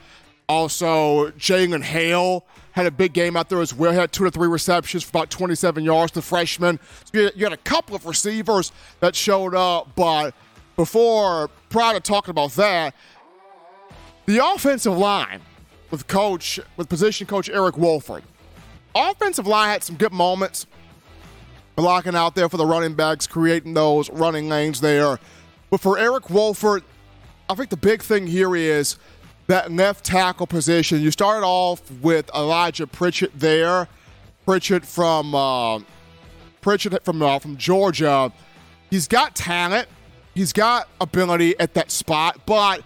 also, Jalen Hale had a big game out there as well. He had two to three receptions for about 27 yards. The freshman. So you had a couple of receivers that showed up, but before, prior to talking about that, the offensive line with coach, with position coach Eric Wolford. Offensive line had some good moments, blocking out there for the running backs, creating those running lanes there. But for Eric Wolford, I think the big thing here is that left tackle position. You started off with Elijah Pritchett there. Pritchett from uh, Pritchett from uh, from Georgia. He's got talent. He's got ability at that spot, but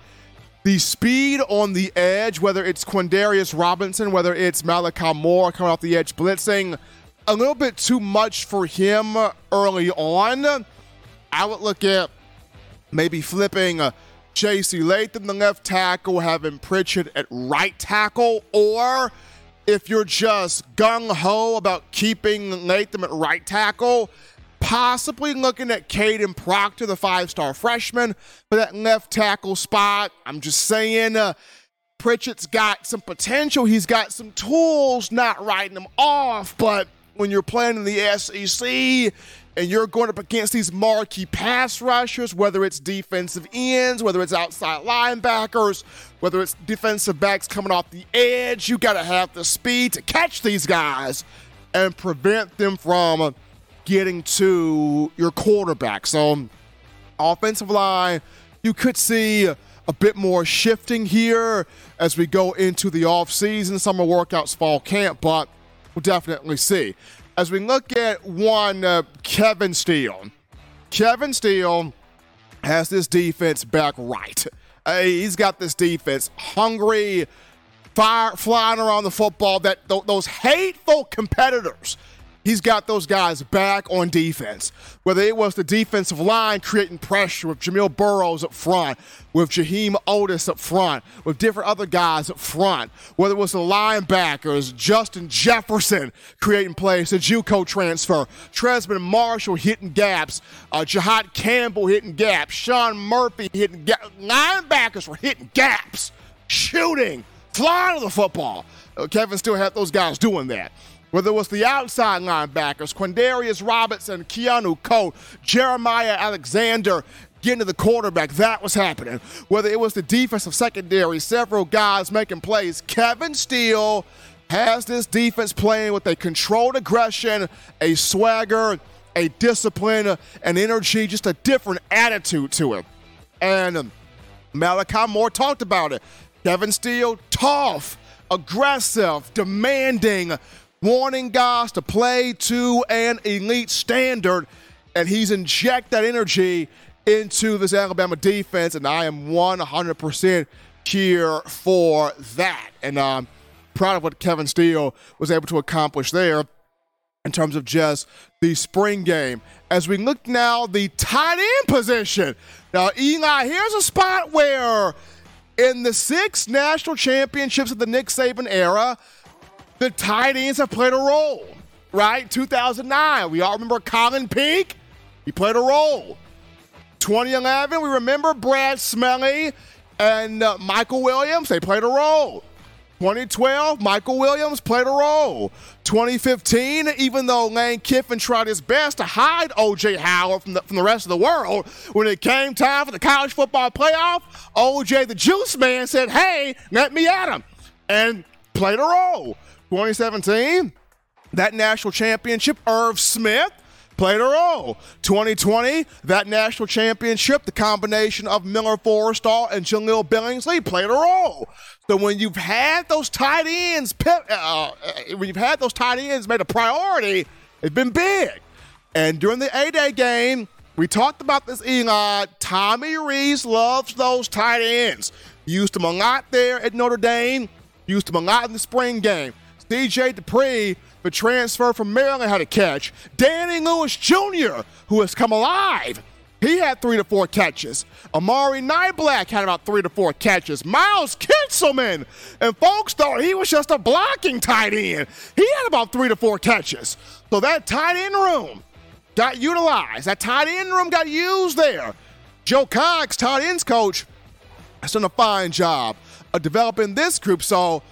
the speed on the edge, whether it's Quandarius Robinson, whether it's Malachi Moore coming off the edge blitzing, a little bit too much for him early on. I would look at maybe flipping uh, J.C. Latham, the left tackle, having Pritchett at right tackle, or if you're just gung ho about keeping Latham at right tackle, possibly looking at Kadyn Proctor, the five star freshman, for that left tackle spot. I'm just saying, uh, Pritchett's got some potential. He's got some tools, not writing them off, but when you're playing in the SEC and you're going up against these marquee pass rushers, whether it's defensive ends, whether it's outside linebackers, whether it's defensive backs coming off the edge, you got to have the speed to catch these guys and prevent them from getting to your quarterback. So, offensive line, you could see a bit more shifting here as we go into the offseason, summer workouts, fall camp, but we'll definitely see. As we look at one, uh, Kevin Steele. Kevin Steele has this defense back right. Uh, he's got this defense hungry, fire, flying around the football. That th- those hateful competitors he's got those guys back on defense. Whether it was the defensive line creating pressure with Jamil Burroughs up front, with Jaheim Oatis up front, with different other guys up front, whether it was the linebackers, Justin Jefferson creating plays, the JUCO transfer, Trezmen Marshall hitting gaps, uh, Jihaad Campbell hitting gaps, Sean Murphy hitting gaps. Linebackers were hitting gaps, shooting, flying to the football. Uh, Kevin Steele had those guys doing that whether it was the outside linebackers, Quandarius Robinson, Keanu Koht, Jeremiah Alexander, getting to the quarterback, that was happening. Whether it was the defensive secondary, several guys making plays, Kevin Steele has this defense playing with a controlled aggression, a swagger, a discipline, an energy, just a different attitude to it. And Malachi Moore talked about it. Kevin Steele, tough, aggressive, demanding, wanting guys to play to an elite standard, and he's inject that energy into this Alabama defense, and I am 100% here for that. And I'm um, proud of what Kevin Steele was able to accomplish there in terms of just the spring game. As we look now, the tight end position. Now, Eli, here's a spot where in the six national championships of the Nick Saban era, the tight ends have played a role, right? 2009, we all remember Colin Peek. He played a role. 2011, we remember Brad Smelley and uh, Michael Williams. They played a role. 2012, Michael Williams played a role. 2015, even though Lane Kiffin tried his best to hide O.J. Howard from the, from the rest of the world, when it came time for the college football playoff, O.J. the Juice Man said, hey, let me at him, and played a role. 2017, that national championship, Irv Smith played a role. 2020, that national championship, the combination of Miller Forristall and Jahleel Billingsley played a role. So when you've had those tight ends, uh, uh, when you've had those tight ends made a priority, it's been big. And during the A-Day game, we talked about this, Eli. Tommy Rees loves those tight ends. Used them a lot there at Notre Dame. Used them a lot in the spring game. DJ Dippre, the transfer from Maryland, had a catch. Danny Lewis Jr., who has come alive, he had three to four catches. Amari Niblack had about three to four catches. Miles Kitselman, and folks thought he was just a blocking tight end. He had about three to four catches. So that tight end room got utilized. That tight end room got used there. Joe Cox, tight ends coach, has done a fine job of developing this group. So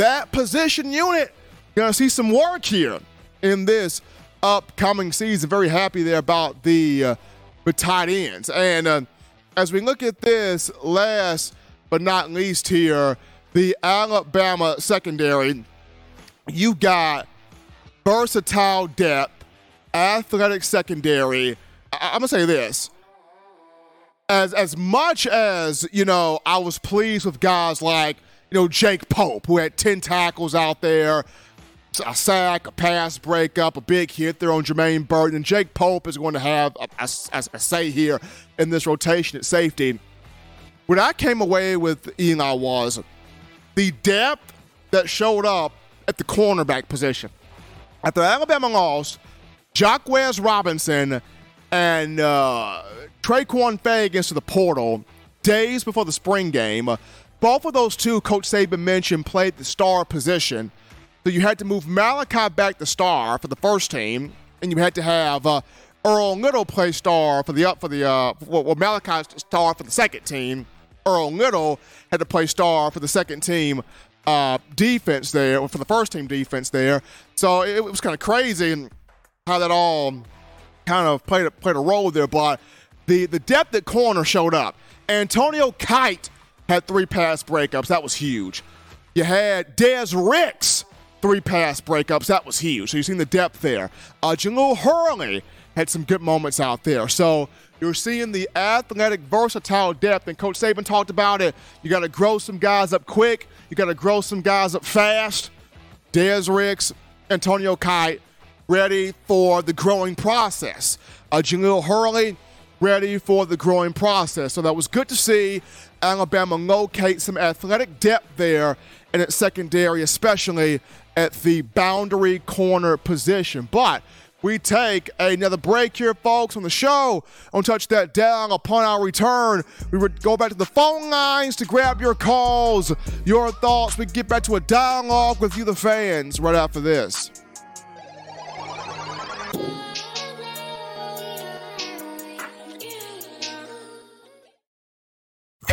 that position unit. To see some work here in this upcoming season. Very happy there about the, uh, the tight ends. And uh, as we look at this, last but not least here, the Alabama secondary, you got versatile depth, athletic secondary. I- I'm to say this. As, as much as, you know, I was pleased with guys like – you know, Jake Pope, who had 10 tackles out there, a sack, a pass breakup, a big hit there on Jermaine Burton. And Jake Pope is going to have a, a, a, say here in this rotation at safety. What I came away with Eli was the depth that showed up at the cornerback position. The Alabama loss, Jahquez Robinson and uh, Tre'Quon Fegans to the portal days before the spring game. Both of those two, Coach Saban mentioned, played the star position. So you had to move Malachi back to star for the first team, and you had to have uh, Earl Little play star for the up for the uh, well, Malachi star for the second team. Earl Little had to play star for the second team uh, defense there, for the first team defense there. So it, it was kind of crazy and how that all kind of played a, played a role there. But the the depth at corner showed up. Antonio Kite had three pass breakups. That was huge. You had Dezz Ricks three pass breakups. That was huge. So you've seen the depth there. Uh, Jahlil Hurley had some good moments out there. So you're seeing the athletic, versatile depth, and Coach Saban talked about it. You got to grow some guys up quick. You got to grow some guys up fast. Dezz Ricks, Antonio Kite, ready for the growing process. Uh, Jahlil Hurley, ready for the growing process. So that was good to see Alabama locate some athletic depth there in its secondary, especially at the boundary corner position. But we take another break here, folks, on the show. Don't touch that down. Upon our return, we would go back to the phone lines to grab your calls, your thoughts. We get back to a dialogue with you, the fans, right after this.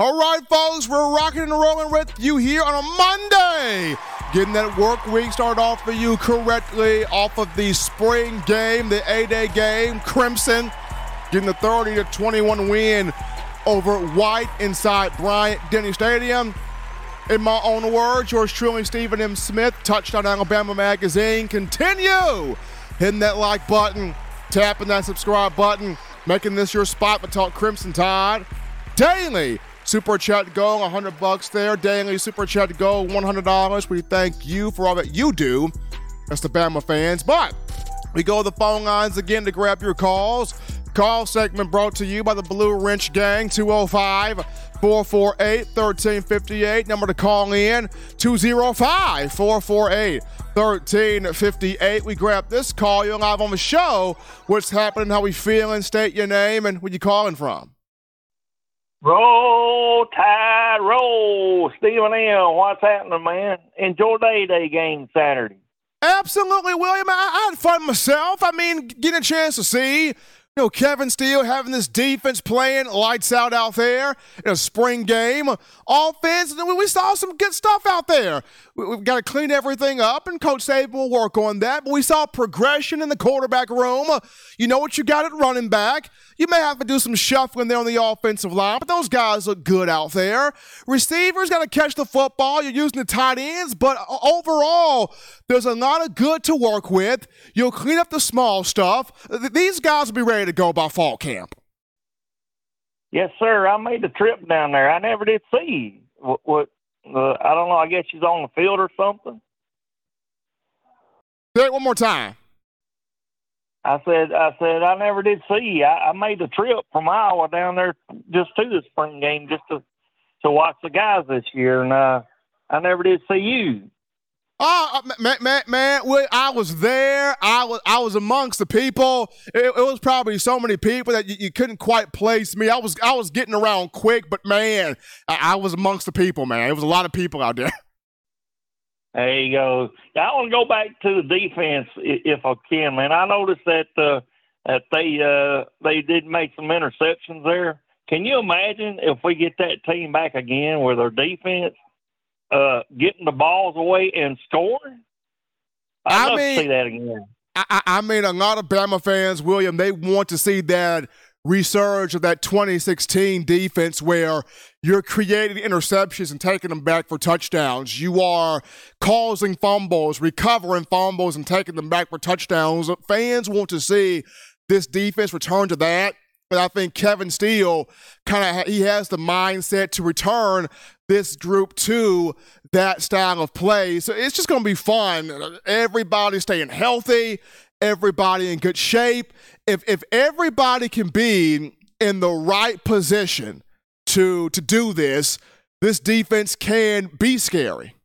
All right, folks, we're rocking and rolling with you here on a Monday. Getting that work week started off for you correctly off of the spring game, the A-Day game. Crimson getting the 30 to 21 win over White inside Bryant Denny Stadium. In my own words, yours truly, Stephen M. Smith, Touchdown Alabama Magazine. Continue hitting that like button, tapping that subscribe button, making this your spot to talk Crimson Tide daily Super chat go, 100 bucks there. Daily super chat go, $100. We thank you for all that you do. That's the Bama fans. But we go to the phone lines again to grab your calls. Call segment brought to you by the Blue Wrench Gang, 205 448 1358. Number to call in, 205 448 1358. We grab this call. You're live on the show. What's happening? How we feeling? State your name and where you calling from. Roll Tide, roll. Stephen M. What's happening, man? Enjoy the A-Day game Saturday. Absolutely, William. I, I had fun myself. I mean, getting a chance to see you know, Kevin Steele having this defense playing lights out out there in a spring game. Offense, and we saw some good stuff out there. We've got to clean everything up, and Coach Saban will work on that. But we saw progression in the quarterback room. You know what you got at running back. You may have to do some shuffling there on the offensive line, but those guys look good out there. Receivers got to catch the football. You're using the tight ends, but overall, there's a lot of good to work with. You'll clean up the small stuff. These guys will be ready to go by fall camp. Yes, sir. I made the trip down there. I never did see what. what uh, I don't know. I guess she's on the field or something. Say it one more time. I said, I said, I never did see. I, I made the trip from Iowa down there just to the spring game just to to watch the guys this year, and uh, I never did see you. Oh man, man, man! I was there. I was, I was amongst the people. It, it was probably so many people that you, you, couldn't quite place me. I was, I was getting around quick, but man, I, I was amongst the people. Man, it was a lot of people out there. There you go. I want to go back to the defense if I can, man. I noticed that uh, that they uh, they did make some interceptions there. Can you imagine if we get that team back again with our defense uh, getting the balls away and scoring? I'd I love mean, to see that again. I, I mean, a lot of Bama fans, William, they want to see that resurge of that 2016 defense where you're creating interceptions and taking them back for touchdowns. You are causing fumbles, recovering fumbles, and taking them back for touchdowns. Fans want to see this defense return to that. But I think Kevin Steele kind of ha- he has the mindset to return this group to that style of play. So it's just going to be fun. Everybody staying healthy, everybody in good shape. If if everybody can be in the right position to to do this, this defense can be scary.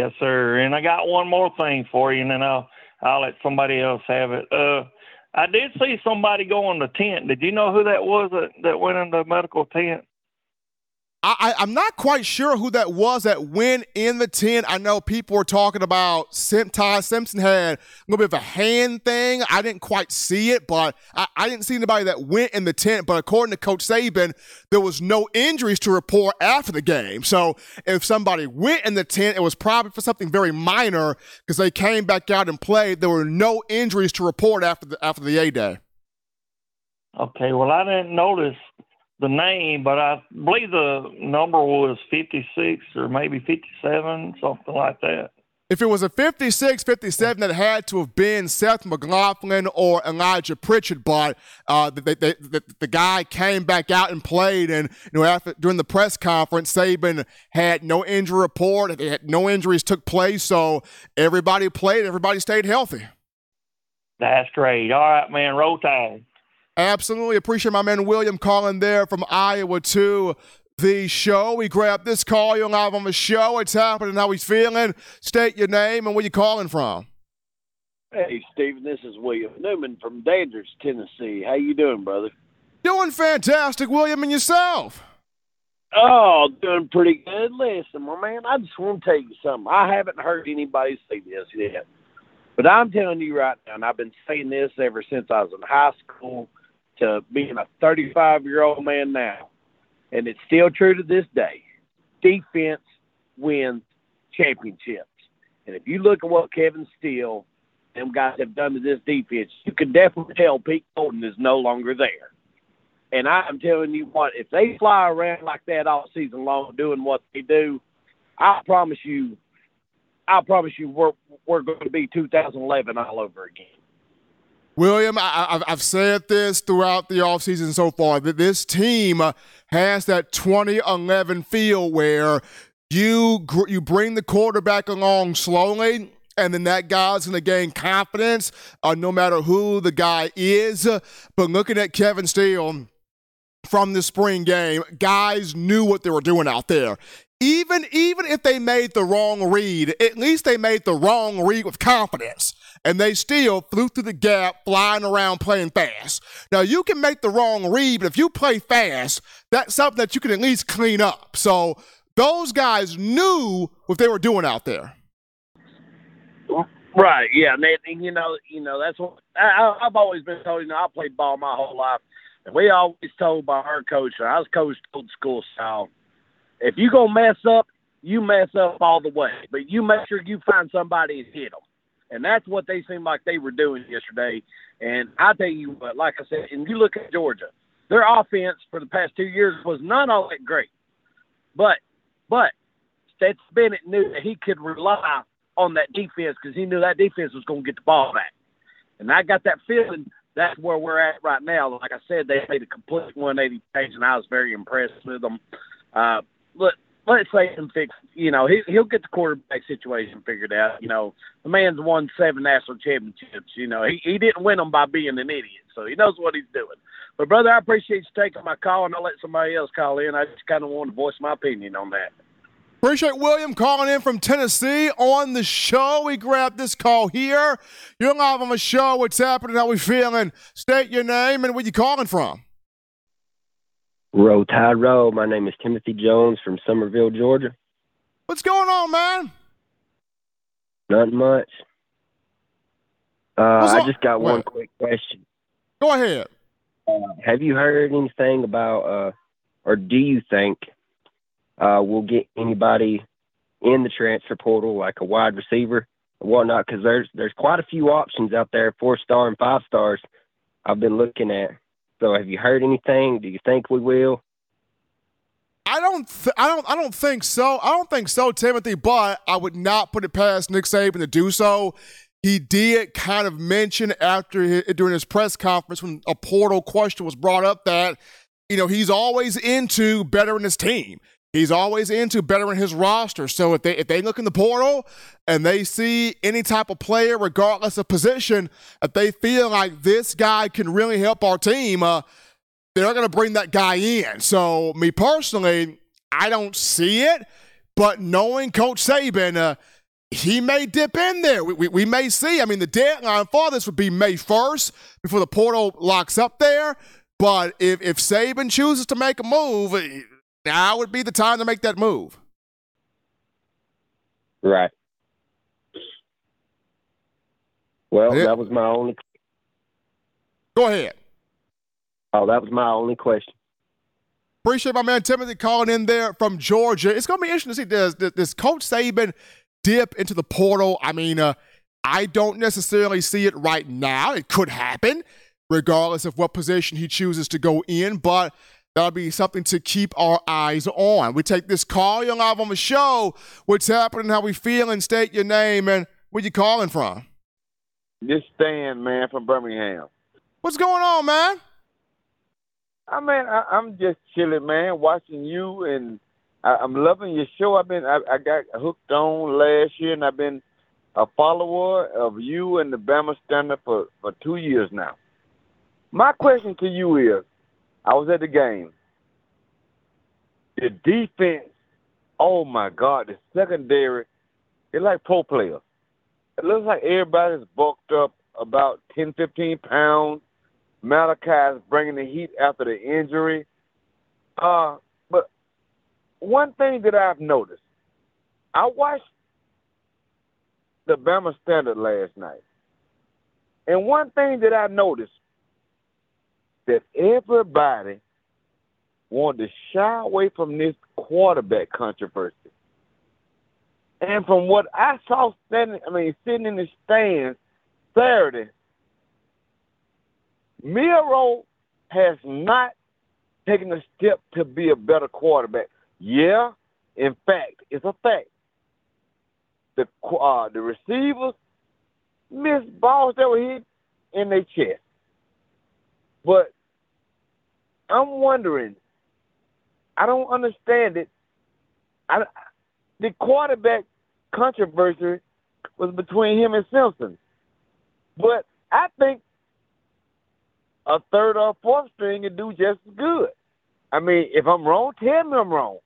Yes, sir. And I got one more thing for you, and then I'll I'll let somebody else have it. Uh, I did see somebody go in the tent. Did you know who that was that, that went in the medical tent? I, am not quite sure who that was that went in the tent. I know people were talking about Sim, Ty Simpson had a little bit of a hand thing. I didn't quite see it, but I, I didn't see anybody that went in the tent. But according to Coach Saban, there was no injuries to report after the game. So if somebody went in the tent, it was probably for something very minor because they came back out and played. There were no injuries to report after the after the A day. Okay, well I didn't notice the name, but I believe the number was 56 or maybe 57, something like that. If it was a 56, 57, that had to have been Seth McLaughlin or Elijah Pritchett, but uh, the, the, the, the, guy came back out and played. And you know, after during the press conference, Saban had no injury report. Had, no injuries took place, so everybody played. Everybody stayed healthy. That's great. All right, man. Roll tide. Absolutely appreciate my man William calling there from Iowa to the show. We grab this call. You're live on the show. What's happening? How he's feeling? State your name and where you calling from. Hey, Stephen. This is William Newman from Dandridge, Tennessee. How you doing, brother? Doing fantastic, William, and yourself. Oh, doing pretty good. Listen, my man, I just want to tell you something. I haven't heard anybody say this yet, but I'm telling you right now, and I've been saying this ever since I was in high school to being a 35 year old man now, and it's still true to this day. Defense wins championships. And if you look at what Kevin Steele them guys have done to this defense, you can definitely tell Pete Golding is no longer there. And I'm telling you what, if they fly around like that all season long doing what they do, I promise you, I promise you, we're we're going to be 2011 all over again. William, I, have said this throughout the offseason so far that this team has that 2011 feel where you you bring the quarterback along slowly and then that guy's going to gain confidence uh, no matter who the guy is. But looking at Kevin Steele from the spring game, guys knew what they were doing out there even even if they made the wrong read, at least they made the wrong read with confidence. And they still flew through the gap, flying around playing fast. Now you can make the wrong read, but if you play fast, that's something that you can at least clean up. So those guys knew what they were doing out there. Right. Yeah. And, and you know, you know, that's what I, I've always been told. You know, I played ball my whole life, and we always told by our coach. I was coached old school style if you gonna mess up, you mess up all the way. But you make sure you find somebody and hit them, and that's what they seemed like they were doing yesterday. And I tell you what, like I said, and you look at Georgia, their offense for the past two years was not all that great, but but Stetson Bennett knew that he could rely on that defense because he knew that defense was going to get the ball back. And I got that feeling that's where we're at right now. Like I said, they made a complete 180 change, and I was very impressed with them. Uh, let let's say him fix. You know, he he'll get the quarterback situation figured out. You know, the man's won seven national championships. You know, he he didn't win them by being an idiot, so he knows what he's doing. But brother, I appreciate you taking my call, and I'll let somebody else call in. I just kind of want to voice my opinion on that. Appreciate William calling in from Tennessee on the show. We grabbed this call here. You're live on the show. What's happening? How we feeling? State your name and where you calling from. Row Tide Row. My name is Timothy Jones from Summerville, Georgia. What's going on, man? Not much. Uh, I just got one quick question. Go ahead. Uh, have you heard anything about, uh, or do you think uh, we'll get anybody in the transfer portal, like a wide receiver or whatnot? Because there's there's quite a few options out there, four star and five stars. I've been looking at. So have you heard anything? Do you think we will? I don't, th- I don't, I don't think so. I don't think so, Timothy. But I would not put it past Nick Saban to do so. He did kind of mention after his, during his press conference when a portal question was brought up that you know he's always into bettering his team. He's always into bettering his roster. So if they if they look in the portal and they see any type of player, regardless of position, if they feel like this guy can really help our team, uh, they're going to bring that guy in. So me personally, I don't see it, but knowing Coach Saban. Uh, he may dip in there. We, we, we, may see. I mean, the deadline for this would be May 1st before the portal locks up there. But if, if Saban chooses to make a move, now would be the time to make that move. Right. Well, that was my only. Go ahead. Oh, that was my only question. Appreciate my man Timothy calling in there from Georgia. It's going to be interesting to see does, does Coach Saban dip into the portal? I mean, uh, I don't necessarily see it right now. It could happen, regardless of what position he chooses to go in, but That'll be something to keep our eyes on. We take this call. You're live on the show. What's happening? How we feeling? State your name and where you calling from. This Stan, man, from Birmingham. What's going on, man? I mean, I, I'm just chilling, man, watching you, and I, I'm loving your show. I've been, I, I got hooked on last year, and I've been a follower of you and the Bama Standard for for two years now. My question to you is I was at the game. The defense, oh my God, the secondary, they're like pro players. It looks like everybody's bulked up about 10, 15 pounds. Malachi's bringing the heat after the injury. Uh, but one thing that I've noticed, I watched the Bama Standard last night. And one thing that I noticed that everybody wanted to shy away from this quarterback controversy. And from what I saw standing, I mean, sitting in the stands Saturday, Milroe has not taken a step to be a better quarterback. Yeah, in fact, it's a fact. The uh, the receivers missed balls that were hit in their chest. But I'm wondering. I don't understand it. I, the quarterback controversy was between him and Simpson, but I think a third or fourth string can do just as good. I mean, if I'm wrong, tell me I'm wrong.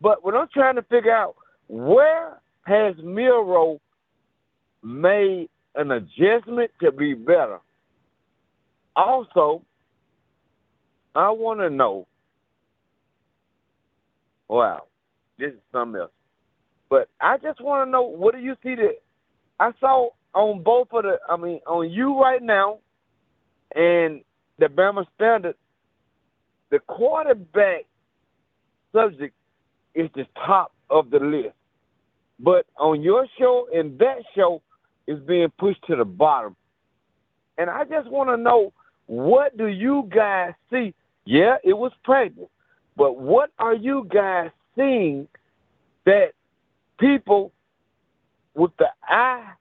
But what I'm trying to figure out, where has Milroe made an adjustment to be better? Also, I want to know. Wow, this is something else. But I just want to know what do you see that I saw on both of the. I mean, on you right now, and the Bama Standard. The quarterback subject is the top of the list, but on your show and that show is being pushed to the bottom. And I just want to know what do you guys see yeah, it was pregnant. But what are you guys seeing that people with the eye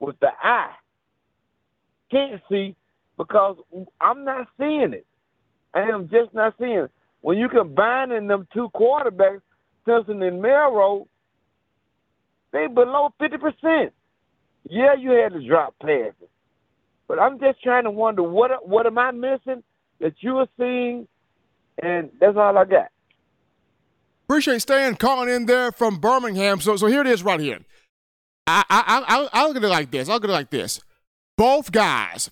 with the eye can't see because I'm not seeing it. I am just not seeing it. When you combine in them two quarterbacks, Simpson and Milroe, they below fifty percent. Yeah, you had to drop passes. But I'm just trying to wonder what what am I missing that you are seeing, and that's all I got. Appreciate Stan calling in there from Birmingham. So, so here it is right here. I, I, I, I'll look at it like this. I'll look at it like this. Both guys,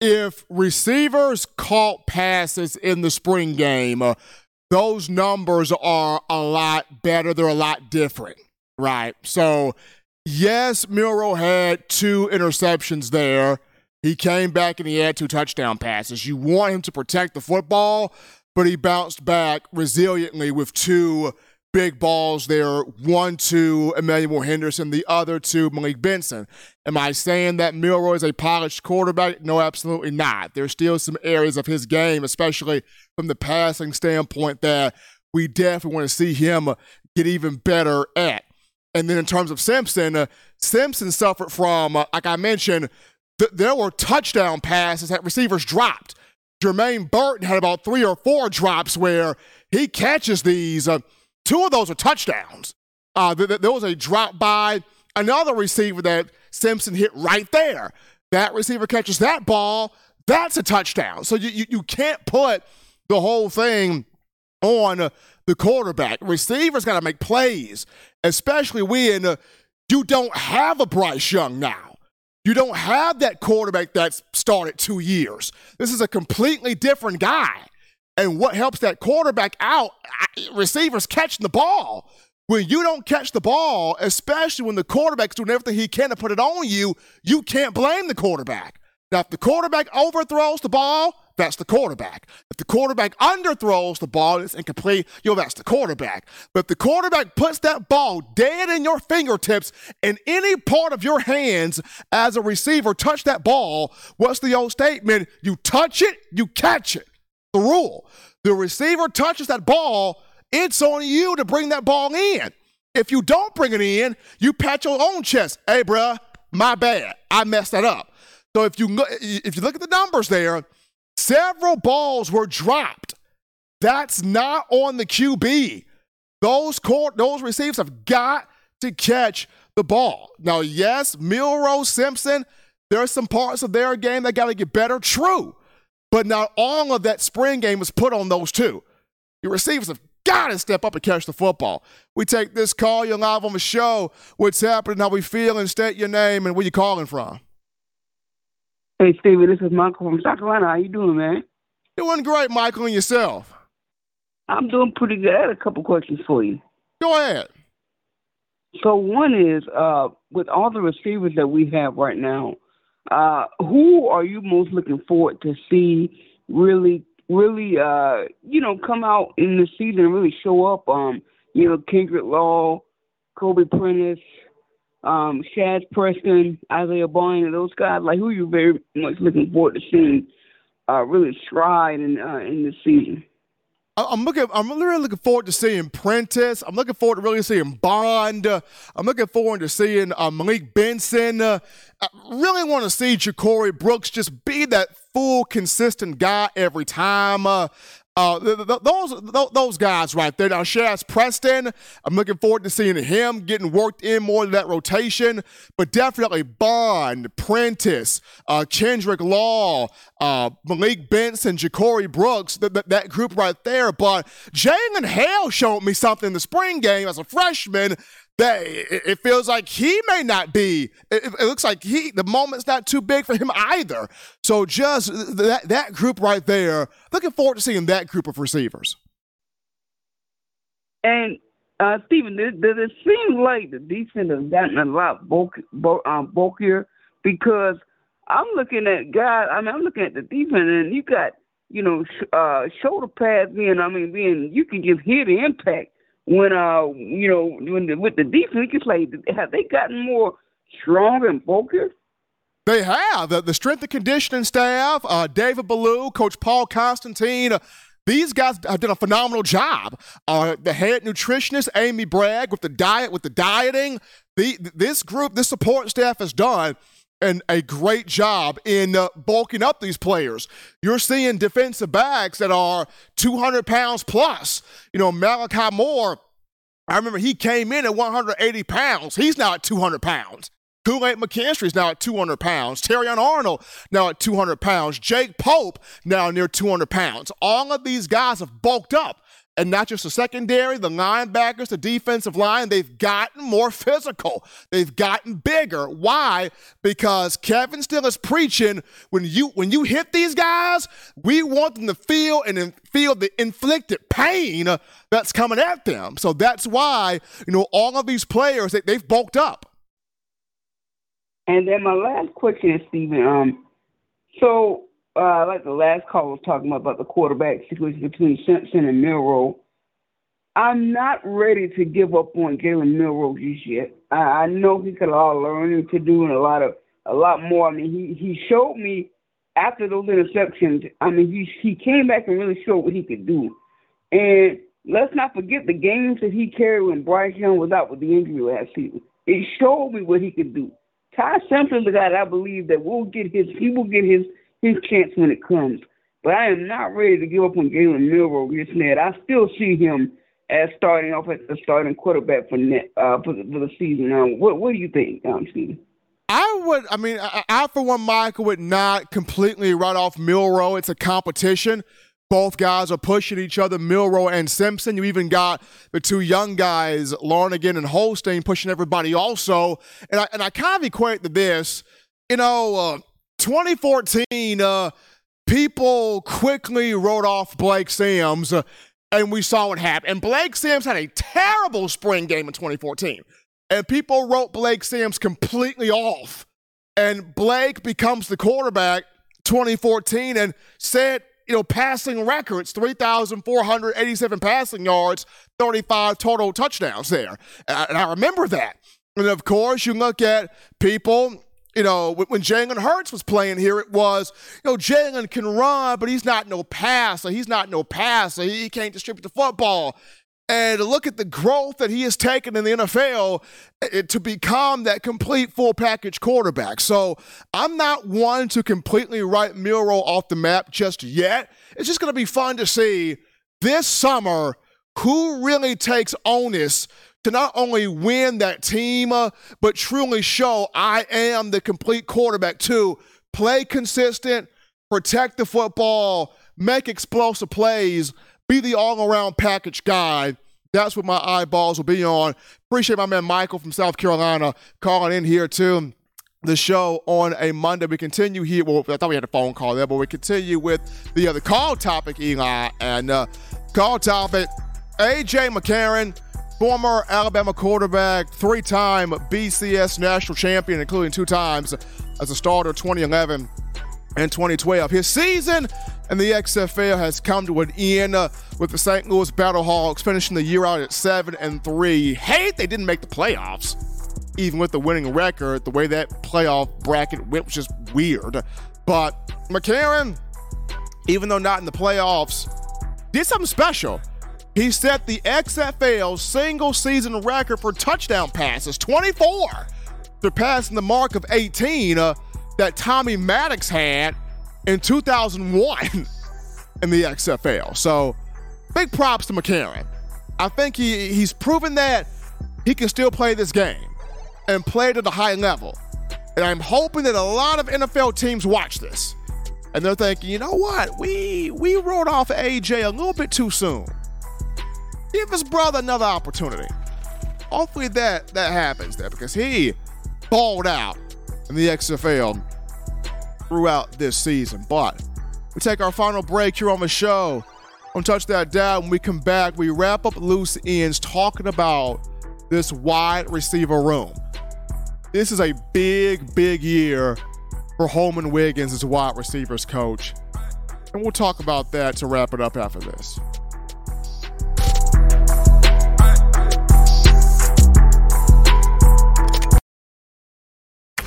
if receivers caught passes in the spring game, uh, those numbers are a lot better. They're a lot different, right? So, yes, Milroe had two interceptions there. He came back and he had two touchdown passes. You want him to protect the football, but he bounced back resiliently with two big balls there. One to Emmanuel Henderson, the other to Malik Benson. Am I saying that Milroe is a polished quarterback? No, absolutely not. There's still some areas of his game, especially from the passing standpoint, that we definitely want to see him get even better at. And then in terms of Simpson, uh, Simpson suffered from, uh, like I mentioned, th- there were touchdown passes that receivers dropped. Jermaine Burton had about three or four drops where he catches these. Uh, two of those are touchdowns. Uh, th- th- there was a drop by another receiver that Simpson hit right there. That receiver catches that ball. That's a touchdown. So you, you, you can't put the whole thing on uh, the quarterback. Receivers got to make plays, especially when uh, you don't have a Bryce Young now. You don't have that quarterback that's started two years. This is a completely different guy. And what helps that quarterback out, receivers catching the ball. When you don't catch the ball, especially when the quarterback's doing everything he can to put it on you, you can't blame the quarterback. Now, if the quarterback overthrows the ball, that's the quarterback. If the quarterback underthrows the ball, it's incomplete, yo, that's the quarterback. But if the quarterback puts that ball dead in your fingertips in any part of your hands as a receiver, touch that ball, what's the old statement? You touch it, you catch it. The rule. The receiver touches that ball, it's on you to bring that ball in. If you don't bring it in, you pat your own chest. Hey, bruh, my bad. I messed that up. So if you if you look at the numbers there, several balls were dropped. That's not on the QB. Those court, those receivers have got to catch the ball. Now, yes, Milroe Simpson, there are some parts of their game that got to get better. True. But not all of that spring game was put on those two. Your receivers have got to step up and catch the football. We take this call. You're live on the show. What's happening? How we feeling? State your name and where you calling from. Hey, Stevie, this is Michael from South Carolina. How you doing, man? Doing great, Michael, and yourself? I'm doing pretty good. I had a couple questions for you. Go ahead. So one is, uh, with all the receivers that we have right now, uh, who are you most looking forward to see really, really, uh, you know, come out in the season and really show up? Um, you know, Kendrick Law, Kobe Prentice, um, Shazz Preston, Isaiah Bond, those guys, like who you very much looking forward to seeing uh, really stride in uh, in this season? I'm looking. I'm really looking forward to seeing Prentice. I'm looking forward to really seeing Bond. I'm looking forward to seeing uh, Malik Benson. Uh, I really want to see Ja'Corey Brooks just be that full, consistent guy every time. Uh, uh, those those guys right there. Now, Shazz Preston, I'm looking forward to seeing him getting worked in more in that rotation. But definitely Bond, Prentice, uh, Kendrick Law, uh, Malik Benson, Ja'Corey Brooks, th- th- that group right there. But Jalen Hale showed me something in the spring game as a freshman that it feels like he may not be. It, looks like he the moment's not too big for him either. So just that that group right there. Looking forward to seeing that group of receivers. And uh, Stephen, does, it seem like the defense has gotten a lot bulk, bulk, um, bulkier? Because I'm looking at guys. I mean, I'm looking at the defense, and you got you know sh- uh, shoulder pads being. I mean, being you can just hear the impact when uh you know when the, with the defense, it's like have they gotten more strong and focused? They have the, the strength and conditioning staff, uh, David Ballou, Coach Paul Constantine. Uh, these guys have done a phenomenal job. Uh, the head nutritionist Amy Bragg with the diet, with the dieting. The this group, this support staff has done and a great job in uh, bulking up these players. You're seeing defensive backs that are 200 pounds plus. You know, Malachi Moore, I remember he came in at 180 pounds. He's now at 200 pounds. Kool-Aid is now at 200 pounds. Terrion Arnold now at 200 pounds. Jake Pope now near 200 pounds. All of these guys have bulked up and not just the secondary, the linebackers, the defensive line, they've gotten more physical. They've gotten bigger. Why? Because Kevin Steele is preaching when you when you hit these guys, we want them to feel and feel the inflicted pain that's coming at them. So that's why, you know, all of these players they, they've bulked up. And then my last question is Stephen, um, so uh, like the last call was talking about, about the quarterback situation between Simpson and Milroe. I'm not ready to give up on Jalen Milroe just yet. I, I know he's got a lot of learning to do and a lot of a lot more. I mean, he he showed me after those interceptions. I mean, he he came back and really showed what he could do. And let's not forget the games that he carried when Bryce Young was out with the injury last season. It showed me what he could do. Ty Simpson's the guy that I believe that will get his he will get his his chance when it comes. But I am not ready to give up on Jalen Milroe just yet. I still see him as starting off as the starting quarterback for net, uh, for, the, for the season. What what do you think, um, Stephen? I would. I mean, I, I for one, Michael would not completely write off Milroe. It's a competition. Both guys are pushing each other, Milroe and Simpson. You even got the two young guys, Lonergan and Holstein, pushing everybody also. And I, and I kind of equate to this, you know, uh, 2014, uh, people quickly wrote off Blake Sims, uh, and we saw what happened. And Blake Sims had a terrible spring game in 2014. And people wrote Blake Sims completely off. And Blake becomes the quarterback 2014 and set you know, passing records 3,487 passing yards, 35 total touchdowns there. And I remember that. And of course, you look at people, you know, when Jalen Hurts was playing here, it was, you know, Jalen can run, but he's not no passer. He's not no passer. He can't distribute the football and look at the growth that he has taken in the NFL to become that complete full package quarterback. So I'm not one to completely write Milroe off the map just yet. It's just going to be fun to see this summer who really takes onus to not only win that team, uh, but truly show I am the complete quarterback to play consistent, protect the football, make explosive plays be the all around package guy. That's what my eyeballs will be on. Appreciate my man Michael from South Carolina calling in here too. The show on a Monday. We continue here. Well, I thought we had a phone call there, but we continue with the other call topic, Eli. And uh, call topic AJ McCarron, former Alabama quarterback, three time BCS national champion, including two times as a starter 2011 and 2012. His season in the XFL has come to an end uh, with the St. Louis Battlehawks finishing the year out at 7 and 3. Hate they didn't make the playoffs, even with the winning record. The way that playoff bracket went was just weird. But McCarron, even though not in the playoffs, did something special. He set the XFL single season record for touchdown passes 24, surpassing the mark of 18 uh, that Tommy Maddox had in 2001 in the XFL. So big props to McCarron. I think he, he's proven that he can still play this game and play it at a high level. And I'm hoping that a lot of NFL teams watch this. And they're thinking, you know what? We we wrote off AJ a little bit too soon. Give his brother another opportunity. Hopefully that that happens there because he balled out in the XFL throughout this season. But we take our final break here on the show. On Touch That Down, when we come back, we wrap up loose ends talking about this wide receiver room. This is a big, big year for Holman Wiggins as wide receivers coach. And we'll talk about that to wrap it up after this.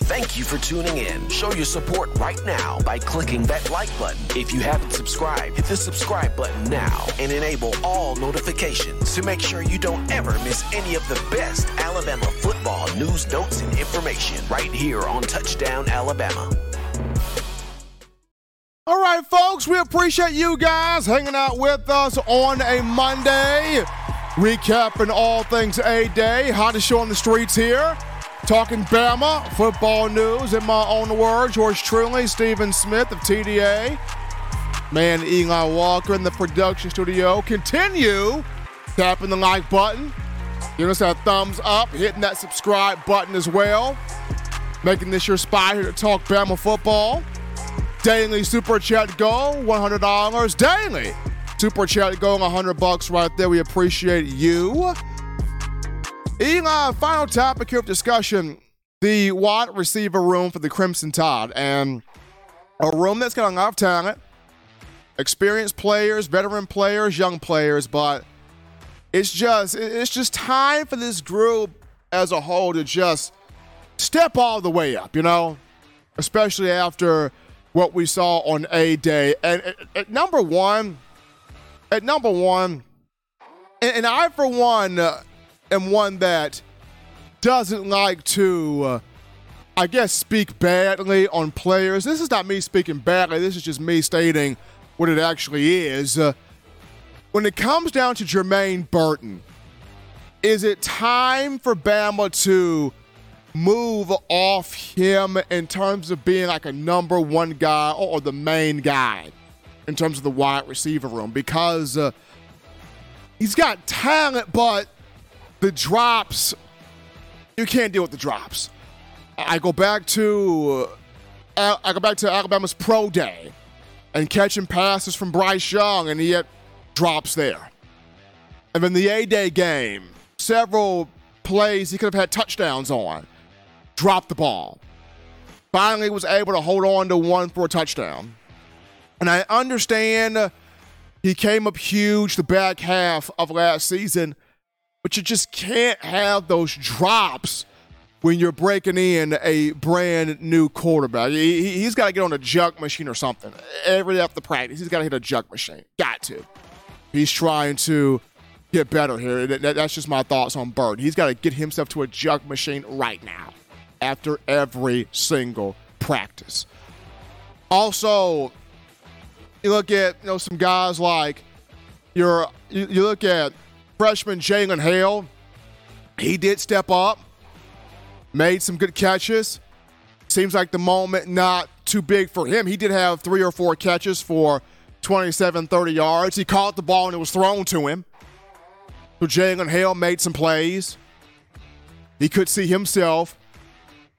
Thank you for tuning in. Show your support right now by clicking that like button. If you haven't subscribed, hit the subscribe button now and enable all notifications to make sure you don't ever miss any of the best Alabama football news, notes, and information right here on Touchdown Alabama. All right, folks, we appreciate you guys hanging out with us on a Monday, recapping all things A Day, hottest show on the streets here. Talking Bama, football news in my own words. George truly, Stephen Smith of TDA. Man, Eli Walker in the production studio. Continue tapping the like button. Give us that thumbs up, hitting that subscribe button as well. Making this your spot here to talk Bama football. Daily Super Chat Go, $100 daily. Super chat going 100 bucks right there. We appreciate you. Elon, final topic here of discussion the wide receiver room for the Crimson Tide. And a room that's got a lot of talent, experienced players, veteran players, young players, but it's just it's just time for this group as a whole to just step all the way up, you know? Especially after what we saw on A Day. And at, at, number one, at number one, and, and I, for one, uh, am one that doesn't like to, uh, I guess, speak badly on players. This is not me speaking badly, this is just me stating what it actually is. Uh, when it comes down to Jermaine Burton, is it time for Bama to move off him in terms of being like a number one guy or the main guy in terms of the wide receiver room? Because uh, he's got talent, but the drops, you can't deal with the drops. I go back to uh, I go back to Alabama's pro day and catching passes from Bryce Young, and he had drops there. And then the A Day game, several plays he could have had touchdowns on, dropped the ball. Finally, was able to hold on to one for a touchdown. And I understand he came up huge the back half of last season, but you just can't have those drops when you're breaking in a brand new quarterback. He, has got to get on a jug machine or something. Every after practice, he's got to hit a jug machine. Got to. He's trying to get better here. That's just my thoughts on Bird. He's got to get himself to a jug machine right now after every single practice. Also, you look at you know some guys like your you, you look at freshman Jalen Hale. He did step up, made some good catches. Seems like the moment not too big for him. He did have three or four catches for 27, 30 yards. He caught the ball and it was thrown to him. So Jalen Hale made some plays. He could see himself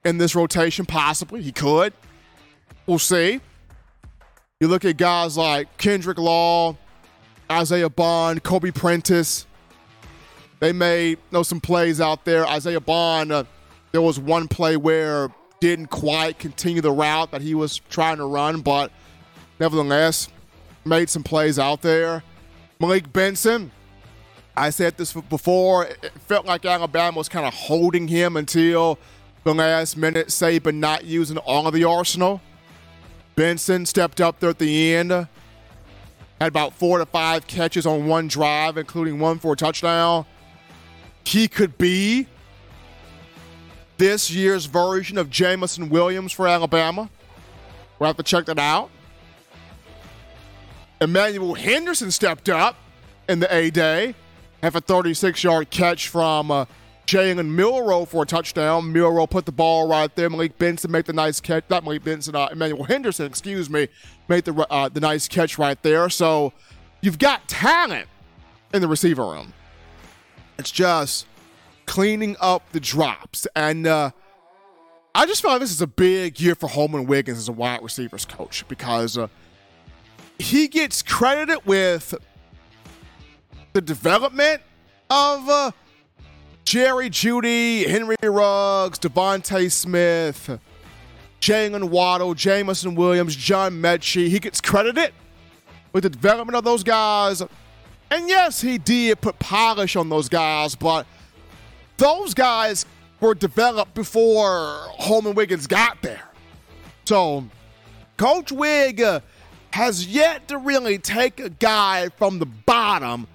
in this rotation, possibly. He could. We'll see. You look at guys like Kendrick Law, Isaiah Bond, Kobe Prentice. They made you know, some plays out there. Isaiah Bond, uh, there was one play where didn't quite continue the route that he was trying to run, but nevertheless, made some plays out there. Malik Benson, I said this before, it felt like Alabama was kind of holding him until the last minute, Saban not using all of the arsenal. Benson stepped up there at the end, had about four to five catches on one drive, including one for a touchdown. He could be this year's version of Jameson Williams for Alabama. We'll have to check that out. Emmanuel Henderson stepped up in the A Day, have a 36 yard catch from uh, Jalen Milroe for a touchdown. Milroe put the ball right there. Malik Benson made the nice catch. Not Malik Benson, uh, Emmanuel Henderson, excuse me, made the uh, the nice catch right there. So you've got talent in the receiver room. It's just cleaning up the drops. And uh, I just feel like this is a big year for Holman Wiggins as a wide receivers coach because uh, he gets credited with the development of uh, Jerry Jeudy, Henry Ruggs, DeVonta Smith, Jaylen Waddle, Jameson Williams, John Metchie. He gets credited with the development of those guys. And yes, he did put polish on those guys, but those guys were developed before Holman Wiggins got there. So, Coach Wig has yet to really take a guy from the bottom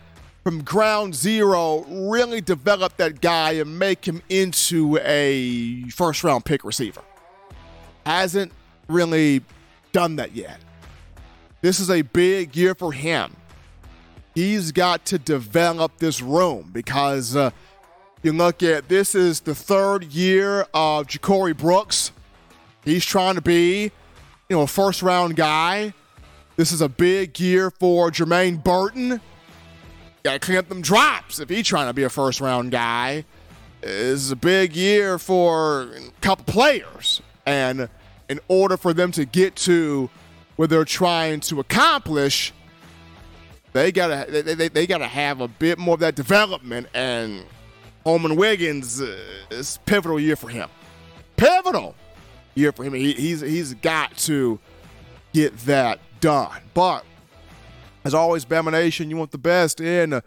from ground zero, really develop that guy and make him into a first round pick receiver. Hasn't really done that yet. This is a big year for him. He's got to develop this room because uh, you look at this is the third year of Ja'Corey Brooks. He's trying to be, you know, a first round guy. This is a big year for Jermaine Burton got to clean up them drops if he's trying to be a first round guy. This is a big year for a couple players. And in order for them to get to what they're trying to accomplish, they gotta they, they, they gotta have a bit more of that development. And Holman Wiggins uh, is pivotal year for him. Pivotal year for him. He, he's he's got to get that done. But as always, Bama Nation, you want the best in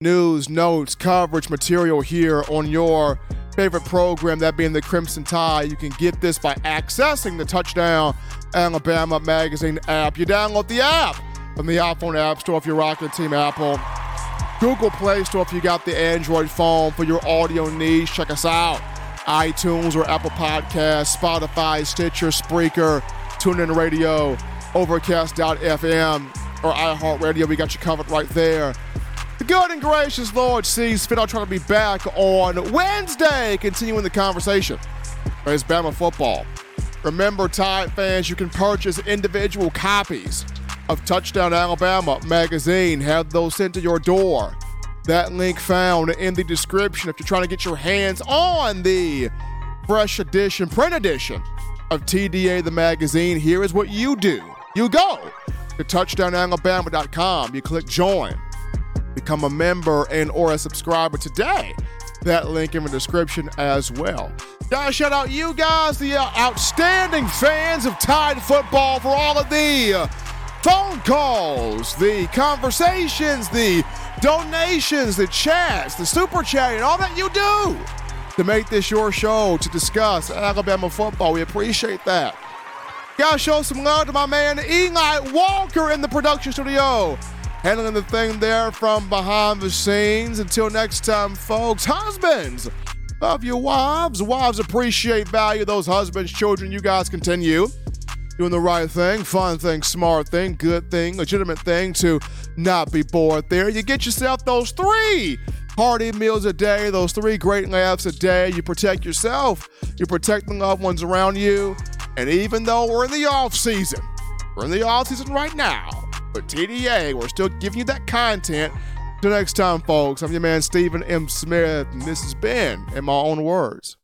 news, notes, coverage, material here on your favorite program, that being the Crimson Tide. You can get this by accessing the Touchdown Alabama Magazine app. You download the app from the iPhone App Store if you're rocking Team Apple. Google Play Store if you got the Android phone for your audio needs. Check us out. iTunes or Apple Podcasts, Spotify, Stitcher, Spreaker, TuneIn Radio, Overcast.fm, or iHeartRadio. We got you covered right there. The good and gracious Lord sees fit. I'll try to be back on Wednesday, continuing the conversation. It's Bama football. Remember, Tide fans, you can purchase individual copies of Touchdown Alabama magazine. Have those sent to your door. That link found in the description if you're trying to get your hands on the fresh edition, print edition of TDA the magazine. Here is what you do you go to touchdownalabama.com, you click join become a member and or a subscriber today. That link in the description as well. Guys, shout out you guys, the uh, outstanding fans of Tide football for all of the uh, phone calls, the conversations, the donations, the chats, the super chat, and all that you do to make this your show to discuss Alabama football. We appreciate that. Guys, show some love to my man Eli Walker in the production studio handling the thing there from behind the scenes. Until next time, folks, husbands, love your wives. Wives appreciate, value those husbands, children. You guys continue doing the right thing, fun thing, smart thing, good thing, legitimate thing to not be bored there. You get yourself those three hearty meals a day, those three great laughs a day. You protect yourself, you protect the loved ones around you. And even though we're in the off season, we're in the off season right now, but TDA, we're still giving you that content. Till next time, folks, I'm your man, Stephen M. Smith, and this has been In My Own Words.